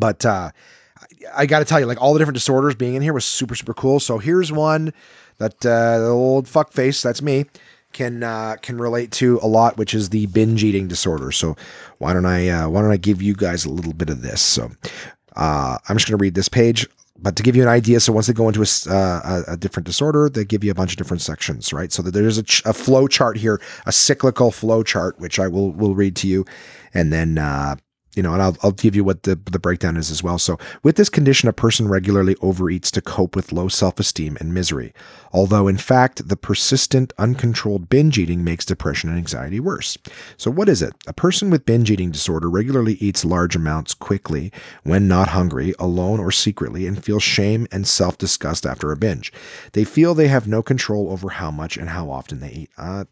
But uh, I got to tell you, like all the different disorders being in here was super, super cool. So here's one that uh, the old fuck face, that's me, can uh, can relate to a lot, which is the binge eating disorder. So why don't I uh, why don't I give you guys a little bit of this? So uh, I'm just going to read this page. But to give you an idea, so once they go into a, uh, a, different disorder, they give you a bunch of different sections, right? So there's a, ch- a flow chart here, a cyclical flow chart, which I will will read to you, and then uh, you know, and I'll, I'll give you what the, the breakdown is as well. So, with this condition, a person regularly overeats to cope with low self esteem and misery. Although, in fact, the persistent, uncontrolled binge eating makes depression and anxiety worse. So, what is it? A person with binge eating disorder regularly eats large amounts quickly when not hungry, alone or secretly, and feels shame and self disgust after a binge. They feel they have no control over how much and how often they eat. Uh,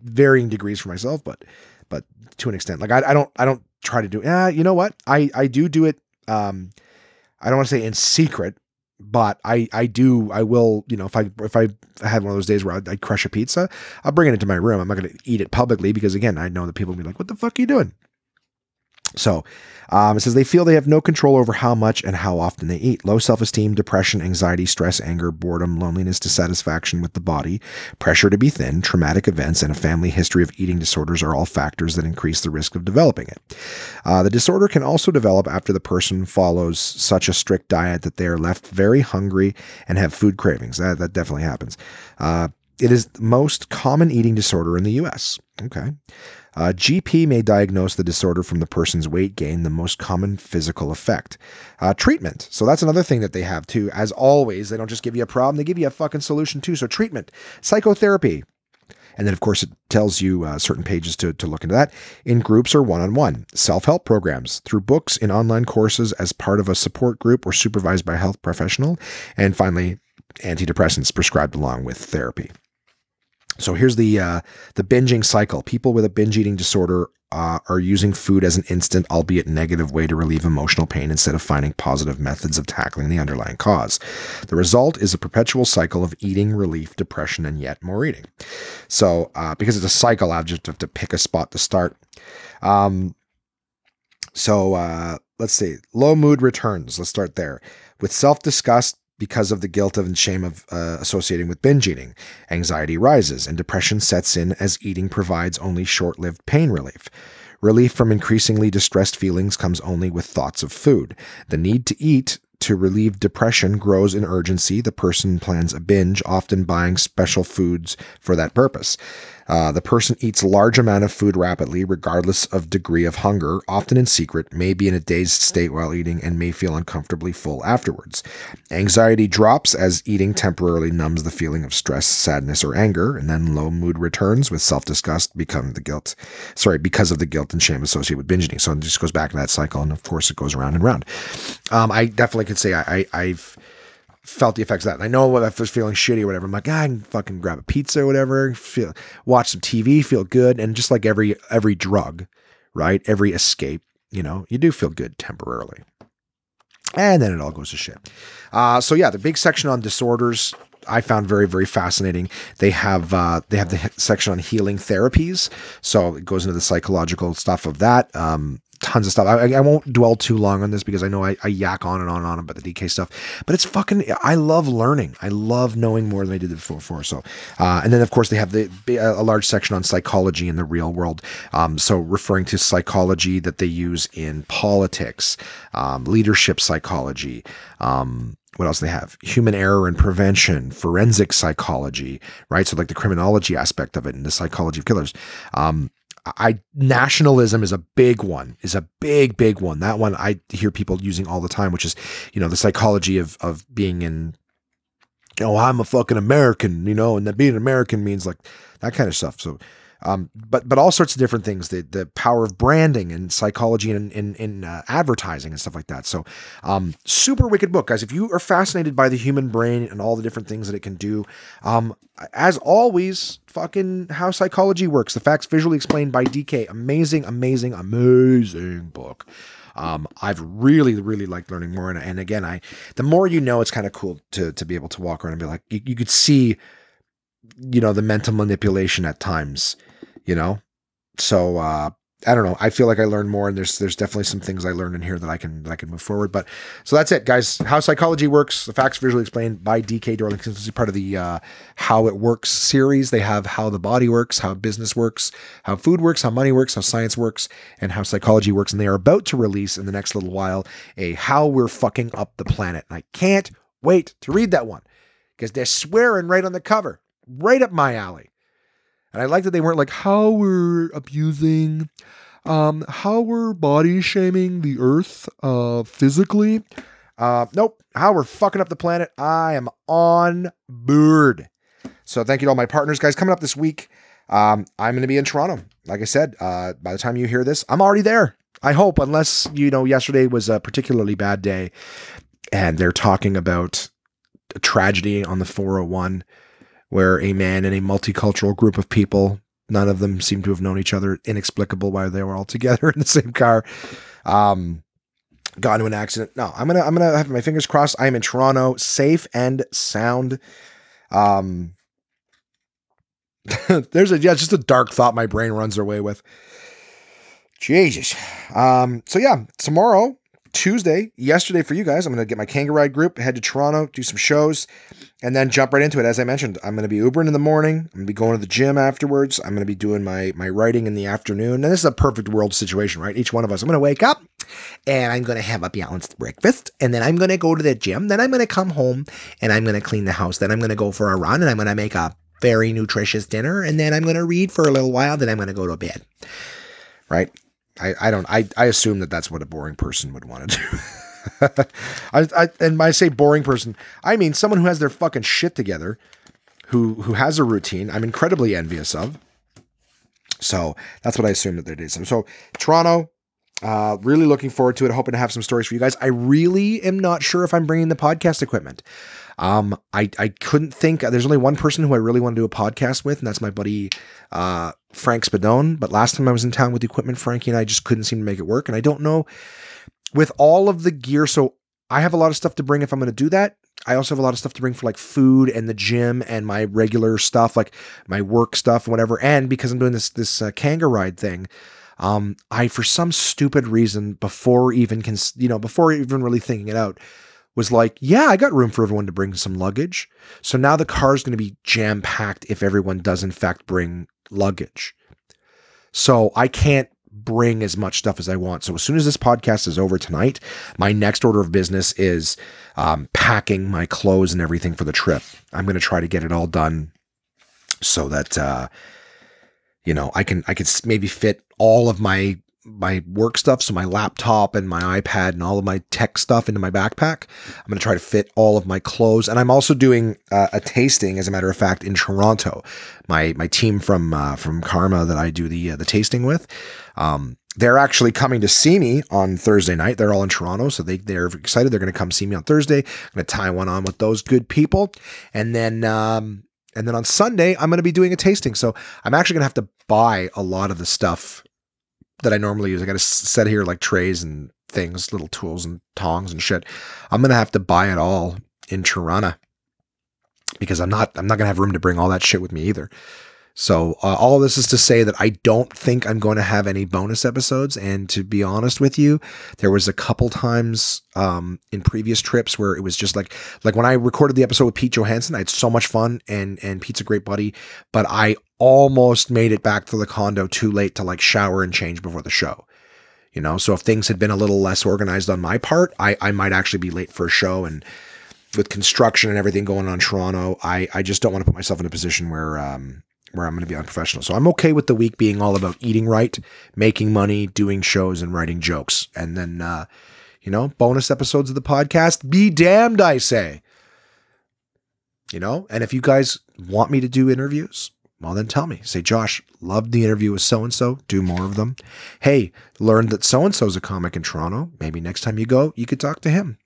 varying degrees for myself, but but to an extent. Like I, I don't I don't try to do. Uh, you know what? I, I do do it. Um, I don't want to say in secret, but I, I do, I will, you know, if I, if I had one of those days where I, I crush a pizza, I'll bring it into my room. I'm not going to eat it publicly because again, I know that people will be like, what the fuck are you doing? So um, it says they feel they have no control over how much and how often they eat. Low self esteem, depression, anxiety, stress, anger, boredom, loneliness, dissatisfaction with the body, pressure to be thin, traumatic events, and a family history of eating disorders are all factors that increase the risk of developing it. Uh, the disorder can also develop after the person follows such a strict diet that they are left very hungry and have food cravings. That, that definitely happens. Uh, it is the most common eating disorder in the US. Okay. Uh, GP may diagnose the disorder from the person's weight gain, the most common physical effect. Uh, treatment. So that's another thing that they have too. As always, they don't just give you a problem, they give you a fucking solution too. So treatment, psychotherapy. And then, of course, it tells you uh, certain pages to, to look into that in groups or one on one. Self help programs through books in online courses as part of a support group or supervised by a health professional. And finally, antidepressants prescribed along with therapy. So here's the uh, the binging cycle. People with a binge eating disorder uh, are using food as an instant, albeit negative, way to relieve emotional pain instead of finding positive methods of tackling the underlying cause. The result is a perpetual cycle of eating, relief, depression, and yet more eating. So uh, because it's a cycle, I just have to pick a spot to start. Um, so uh, let's see. Low mood returns. Let's start there. With self disgust, because of the guilt and shame of uh, associating with binge eating. Anxiety rises and depression sets in as eating provides only short-lived pain relief. Relief from increasingly distressed feelings comes only with thoughts of food. The need to eat to relieve depression grows in urgency, the person plans a binge, often buying special foods for that purpose. Uh, the person eats large amount of food rapidly, regardless of degree of hunger, often in secret, may be in a dazed state while eating, and may feel uncomfortably full afterwards. Anxiety drops as eating temporarily numbs the feeling of stress, sadness, or anger, and then low mood returns with self-disgust become the guilt. Sorry, because of the guilt and shame associated with binge eating. So it just goes back to that cycle, and of course it goes around and around. Um, I definitely could say I, I I've felt the effects of that. And I know if I was feeling shitty or whatever, I'm like, ah, I can fucking grab a pizza or whatever, feel, watch some TV, feel good. And just like every, every drug, right? Every escape, you know, you do feel good temporarily. And then it all goes to shit. Uh, so yeah, the big section on disorders I found very very fascinating. They have uh, they have the section on healing therapies, so it goes into the psychological stuff of that. Um, tons of stuff. I, I won't dwell too long on this because I know I, I yak on and on and on about the DK stuff, but it's fucking. I love learning. I love knowing more than I did before. So, uh, and then of course they have the a large section on psychology in the real world. Um, so referring to psychology that they use in politics, um, leadership psychology. Um, what else they have? Human error and prevention, forensic psychology, right? So like the criminology aspect of it and the psychology of killers. Um, I nationalism is a big one, is a big, big one. That one I hear people using all the time, which is, you know, the psychology of of being in, oh, I'm a fucking American, you know, and that being American means like that kind of stuff. So um, but but all sorts of different things. The the power of branding and psychology and in in uh, advertising and stuff like that. So, um, super wicked book, guys. If you are fascinated by the human brain and all the different things that it can do, um, as always, fucking how psychology works. The facts visually explained by DK. Amazing, amazing, amazing book. Um, I've really, really liked learning more. And, and again, I the more you know, it's kind of cool to to be able to walk around and be like, you, you could see, you know, the mental manipulation at times you know? So uh I don't know. I feel like I learned more, and there's there's definitely some things I learned in here that I can that I can move forward. But so that's it, guys. How psychology works, the facts visually explained by DK Darlington. This is part of the uh, How It Works series. They have how the body works, how business works, how food works, how money works, how science works, and how psychology works. And they are about to release in the next little while a How We're Fucking Up the Planet. And I can't wait to read that one because they're swearing right on the cover, right up my alley. And I like that they weren't like how we're abusing, um, how we're body shaming the earth uh, physically. Uh, nope, how we're fucking up the planet. I am on board. So thank you to all my partners, guys. Coming up this week, um, I'm going to be in Toronto. Like I said, uh, by the time you hear this, I'm already there. I hope, unless you know, yesterday was a particularly bad day, and they're talking about a tragedy on the 401 where a man and a multicultural group of people, none of them seem to have known each other, inexplicable why they were all together in the same car. Um, got into an accident. No, I'm gonna I'm gonna have my fingers crossed. I am in Toronto, safe and sound. Um, there's a yeah, just a dark thought my brain runs away with. Jesus. Um, so yeah, tomorrow, Tuesday, yesterday for you guys, I'm gonna get my Kangaroo Ride group, head to Toronto, do some shows and then jump right into it. As I mentioned, I'm going to be Ubering in the morning. I'm going to be going to the gym afterwards. I'm going to be doing my my writing in the afternoon. And this is a perfect world situation, right? Each one of us. I'm going to wake up and I'm going to have a balanced breakfast, and then I'm going to go to the gym. Then I'm going to come home and I'm going to clean the house. Then I'm going to go for a run and I'm going to make a very nutritious dinner, and then I'm going to read for a little while. Then I'm going to go to bed. Right? I, I don't I, I assume that that's what a boring person would want to do. I, I, and when I say boring person, I mean someone who has their fucking shit together, who who has a routine. I'm incredibly envious of. So that's what I assume that they did. So, so Toronto, uh, really looking forward to it. Hoping to have some stories for you guys. I really am not sure if I'm bringing the podcast equipment. Um, I I couldn't think. There's only one person who I really want to do a podcast with, and that's my buddy uh, Frank Spadone. But last time I was in town with equipment, Frankie and I just couldn't seem to make it work. And I don't know with all of the gear. So I have a lot of stuff to bring if I'm going to do that. I also have a lot of stuff to bring for like food and the gym and my regular stuff, like my work stuff whatever. And because I'm doing this this uh, Kangaride thing, um, I for some stupid reason before even cons- you know before even really thinking it out, was like, yeah, I got room for everyone to bring some luggage. So now the car is going to be jam packed if everyone does in fact bring luggage. So I can't bring as much stuff as I want. So as soon as this podcast is over tonight, my next order of business is um, packing my clothes and everything for the trip. I'm going to try to get it all done so that uh, you know I can I could maybe fit all of my my work stuff, so my laptop and my iPad and all of my tech stuff into my backpack. I'm going to try to fit all of my clothes, and I'm also doing uh, a tasting, as a matter of fact, in Toronto. My my team from uh, from Karma that I do the uh, the tasting with. Um, they're actually coming to see me on Thursday night. They're all in Toronto, so they they're excited. They're going to come see me on Thursday. I'm going to tie one on with those good people, and then um, and then on Sunday I'm going to be doing a tasting. So I'm actually going to have to buy a lot of the stuff that I normally use. I got to set here like trays and things, little tools and tongs and shit. I'm gonna have to buy it all in Toronto because I'm not I'm not gonna have room to bring all that shit with me either. So uh, all this is to say that I don't think I'm going to have any bonus episodes. And to be honest with you, there was a couple times um, in previous trips where it was just like like when I recorded the episode with Pete Johansson, I had so much fun and and Pete's a great buddy, but I almost made it back to the condo too late to like shower and change before the show. You know, so if things had been a little less organized on my part, I I might actually be late for a show and with construction and everything going on in Toronto, I I just don't want to put myself in a position where um where I'm going to be unprofessional. So I'm okay with the week being all about eating right, making money, doing shows, and writing jokes. And then, uh, you know, bonus episodes of the podcast. Be damned, I say. You know, and if you guys want me to do interviews, well, then tell me. Say, Josh, loved the interview with so and so. Do more of them. Hey, learned that so and so's a comic in Toronto. Maybe next time you go, you could talk to him.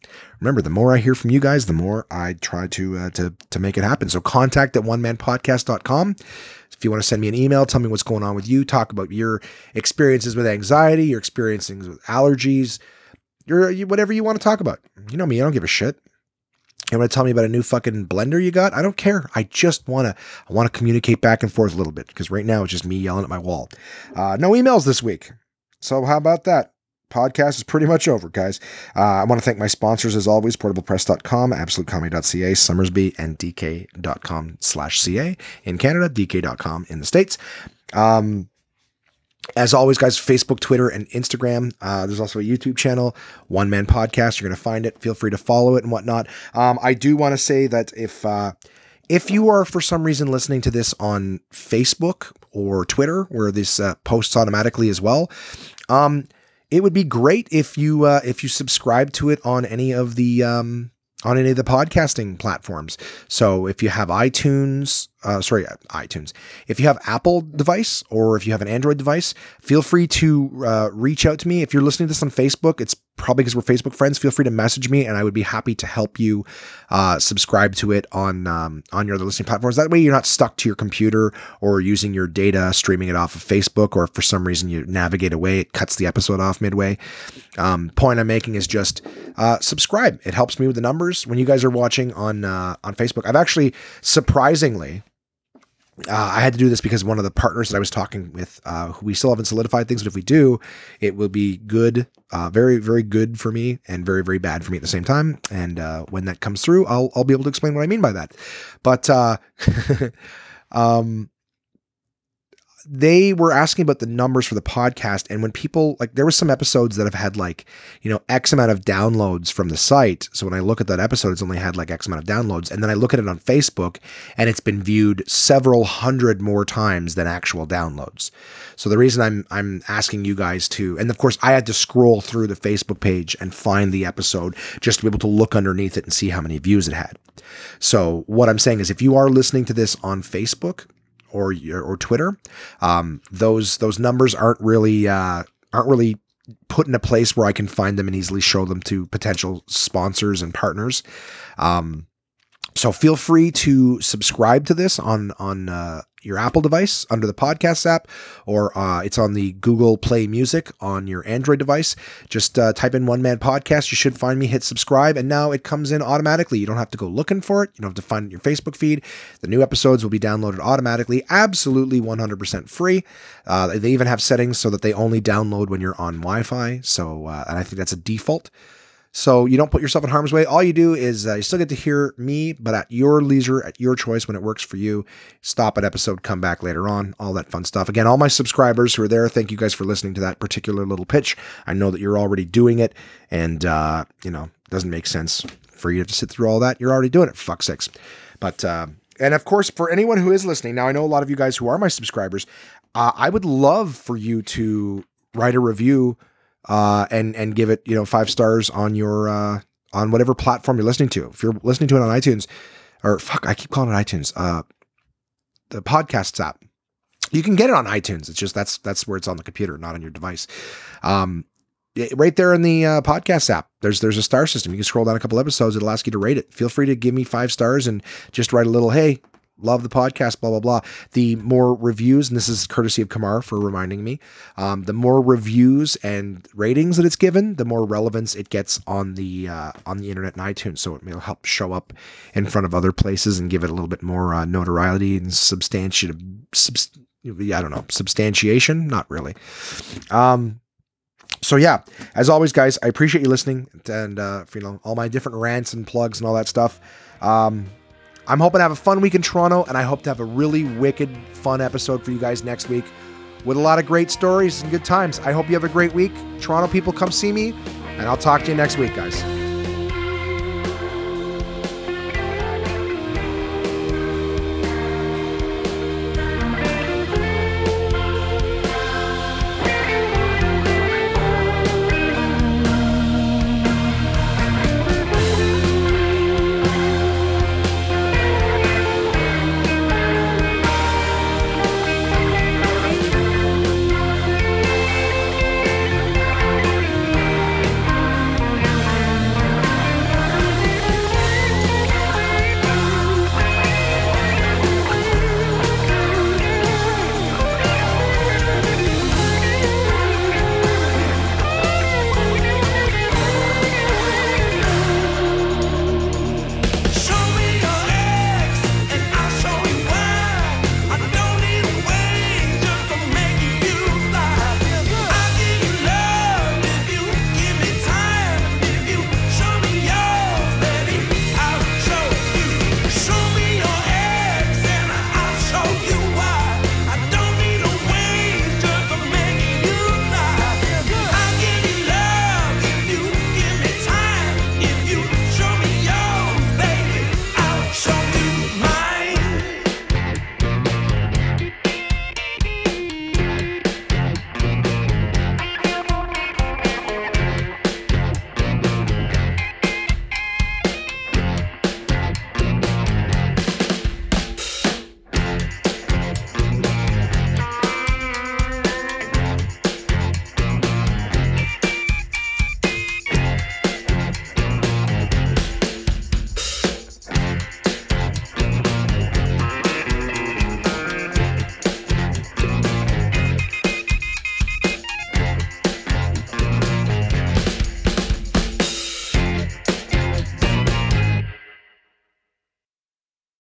Remember, the more I hear from you guys, the more I try to uh, to to make it happen. So contact at one man podcast.com. If you want to send me an email, tell me what's going on with you. Talk about your experiences with anxiety, your experiences with allergies, your whatever you want to talk about. You know me, I don't give a shit. You want to tell me about a new fucking blender you got? I don't care. I just want to I want to communicate back and forth a little bit because right now it's just me yelling at my wall. Uh, no emails this week. So how about that? Podcast is pretty much over, guys. Uh, I want to thank my sponsors as always, portablepress.com, absolutecomedy.ca, Somersby, and dk.com slash ca in Canada, dk.com in the States. Um, as always, guys, Facebook, Twitter, and Instagram. Uh, there's also a YouTube channel, One Man Podcast. You're going to find it. Feel free to follow it and whatnot. Um, I do want to say that if uh, if you are for some reason listening to this on Facebook or Twitter, where this uh, posts automatically as well, um, it would be great if you uh, if you subscribe to it on any of the um, on any of the podcasting platforms. So if you have iTunes, uh, sorry, iTunes, if you have Apple device or if you have an Android device, feel free to uh, reach out to me. If you're listening to this on Facebook, it's probably because we're Facebook friends. Feel free to message me, and I would be happy to help you uh, subscribe to it on um, on your other listening platforms. That way, you're not stuck to your computer or using your data streaming it off of Facebook, or for some reason you navigate away, it cuts the episode off midway. Um, point I'm making is just uh, subscribe. It helps me with the numbers when you guys are watching on uh, on Facebook. I've actually surprisingly uh, I had to do this because one of the partners that I was talking with, uh, we still haven't solidified things, but if we do, it will be good, uh, very, very good for me and very, very bad for me at the same time. And uh, when that comes through, I'll, I'll be able to explain what I mean by that. But uh, um, they were asking about the numbers for the podcast and when people like there was some episodes that have had like you know x amount of downloads from the site. So when i look at that episode it's only had like x amount of downloads. And then i look at it on facebook and it's been viewed several hundred more times than actual downloads. So the reason i'm i'm asking you guys to and of course i had to scroll through the facebook page and find the episode just to be able to look underneath it and see how many views it had. So what i'm saying is if you are listening to this on facebook or or Twitter. Um, those those numbers aren't really uh, aren't really put in a place where I can find them and easily show them to potential sponsors and partners. Um, so feel free to subscribe to this on on uh, your Apple device under the podcast app, or uh, it's on the Google Play Music on your Android device. Just uh, type in One Man Podcast. You should find me, hit subscribe, and now it comes in automatically. You don't have to go looking for it. You don't have to find it in your Facebook feed. The new episodes will be downloaded automatically, absolutely 100% free. Uh, they even have settings so that they only download when you're on Wi Fi. So, uh, and I think that's a default. So you don't put yourself in harm's way. All you do is uh, you still get to hear me, but at your leisure, at your choice, when it works for you. Stop at episode, come back later on, all that fun stuff. Again, all my subscribers who are there, thank you guys for listening to that particular little pitch. I know that you're already doing it, and uh, you know it doesn't make sense for you to sit through all that. You're already doing it. Fuck sakes. But uh, and of course, for anyone who is listening, now I know a lot of you guys who are my subscribers. Uh, I would love for you to write a review uh, and and give it you know five stars on your uh, on whatever platform you're listening to. If you're listening to it on iTunes, or fuck, I keep calling it iTunes. Uh, the podcasts app. You can get it on iTunes. It's just that's that's where it's on the computer, not on your device. Um, right there in the uh, podcast app, there's there's a star system. You can scroll down a couple episodes. It'll ask you to rate it. Feel free to give me five stars and just write a little hey. Love the podcast, blah blah blah. The more reviews, and this is courtesy of Kamar for reminding me. Um, the more reviews and ratings that it's given, the more relevance it gets on the uh, on the internet and iTunes. So it will help show up in front of other places and give it a little bit more uh, notoriety and substantiate. Subst- I don't know, substantiation. Not really. Um, so yeah, as always, guys, I appreciate you listening and uh, for, you know all my different rants and plugs and all that stuff. Um, I'm hoping to have a fun week in Toronto, and I hope to have a really wicked, fun episode for you guys next week with a lot of great stories and good times. I hope you have a great week. Toronto people, come see me, and I'll talk to you next week, guys.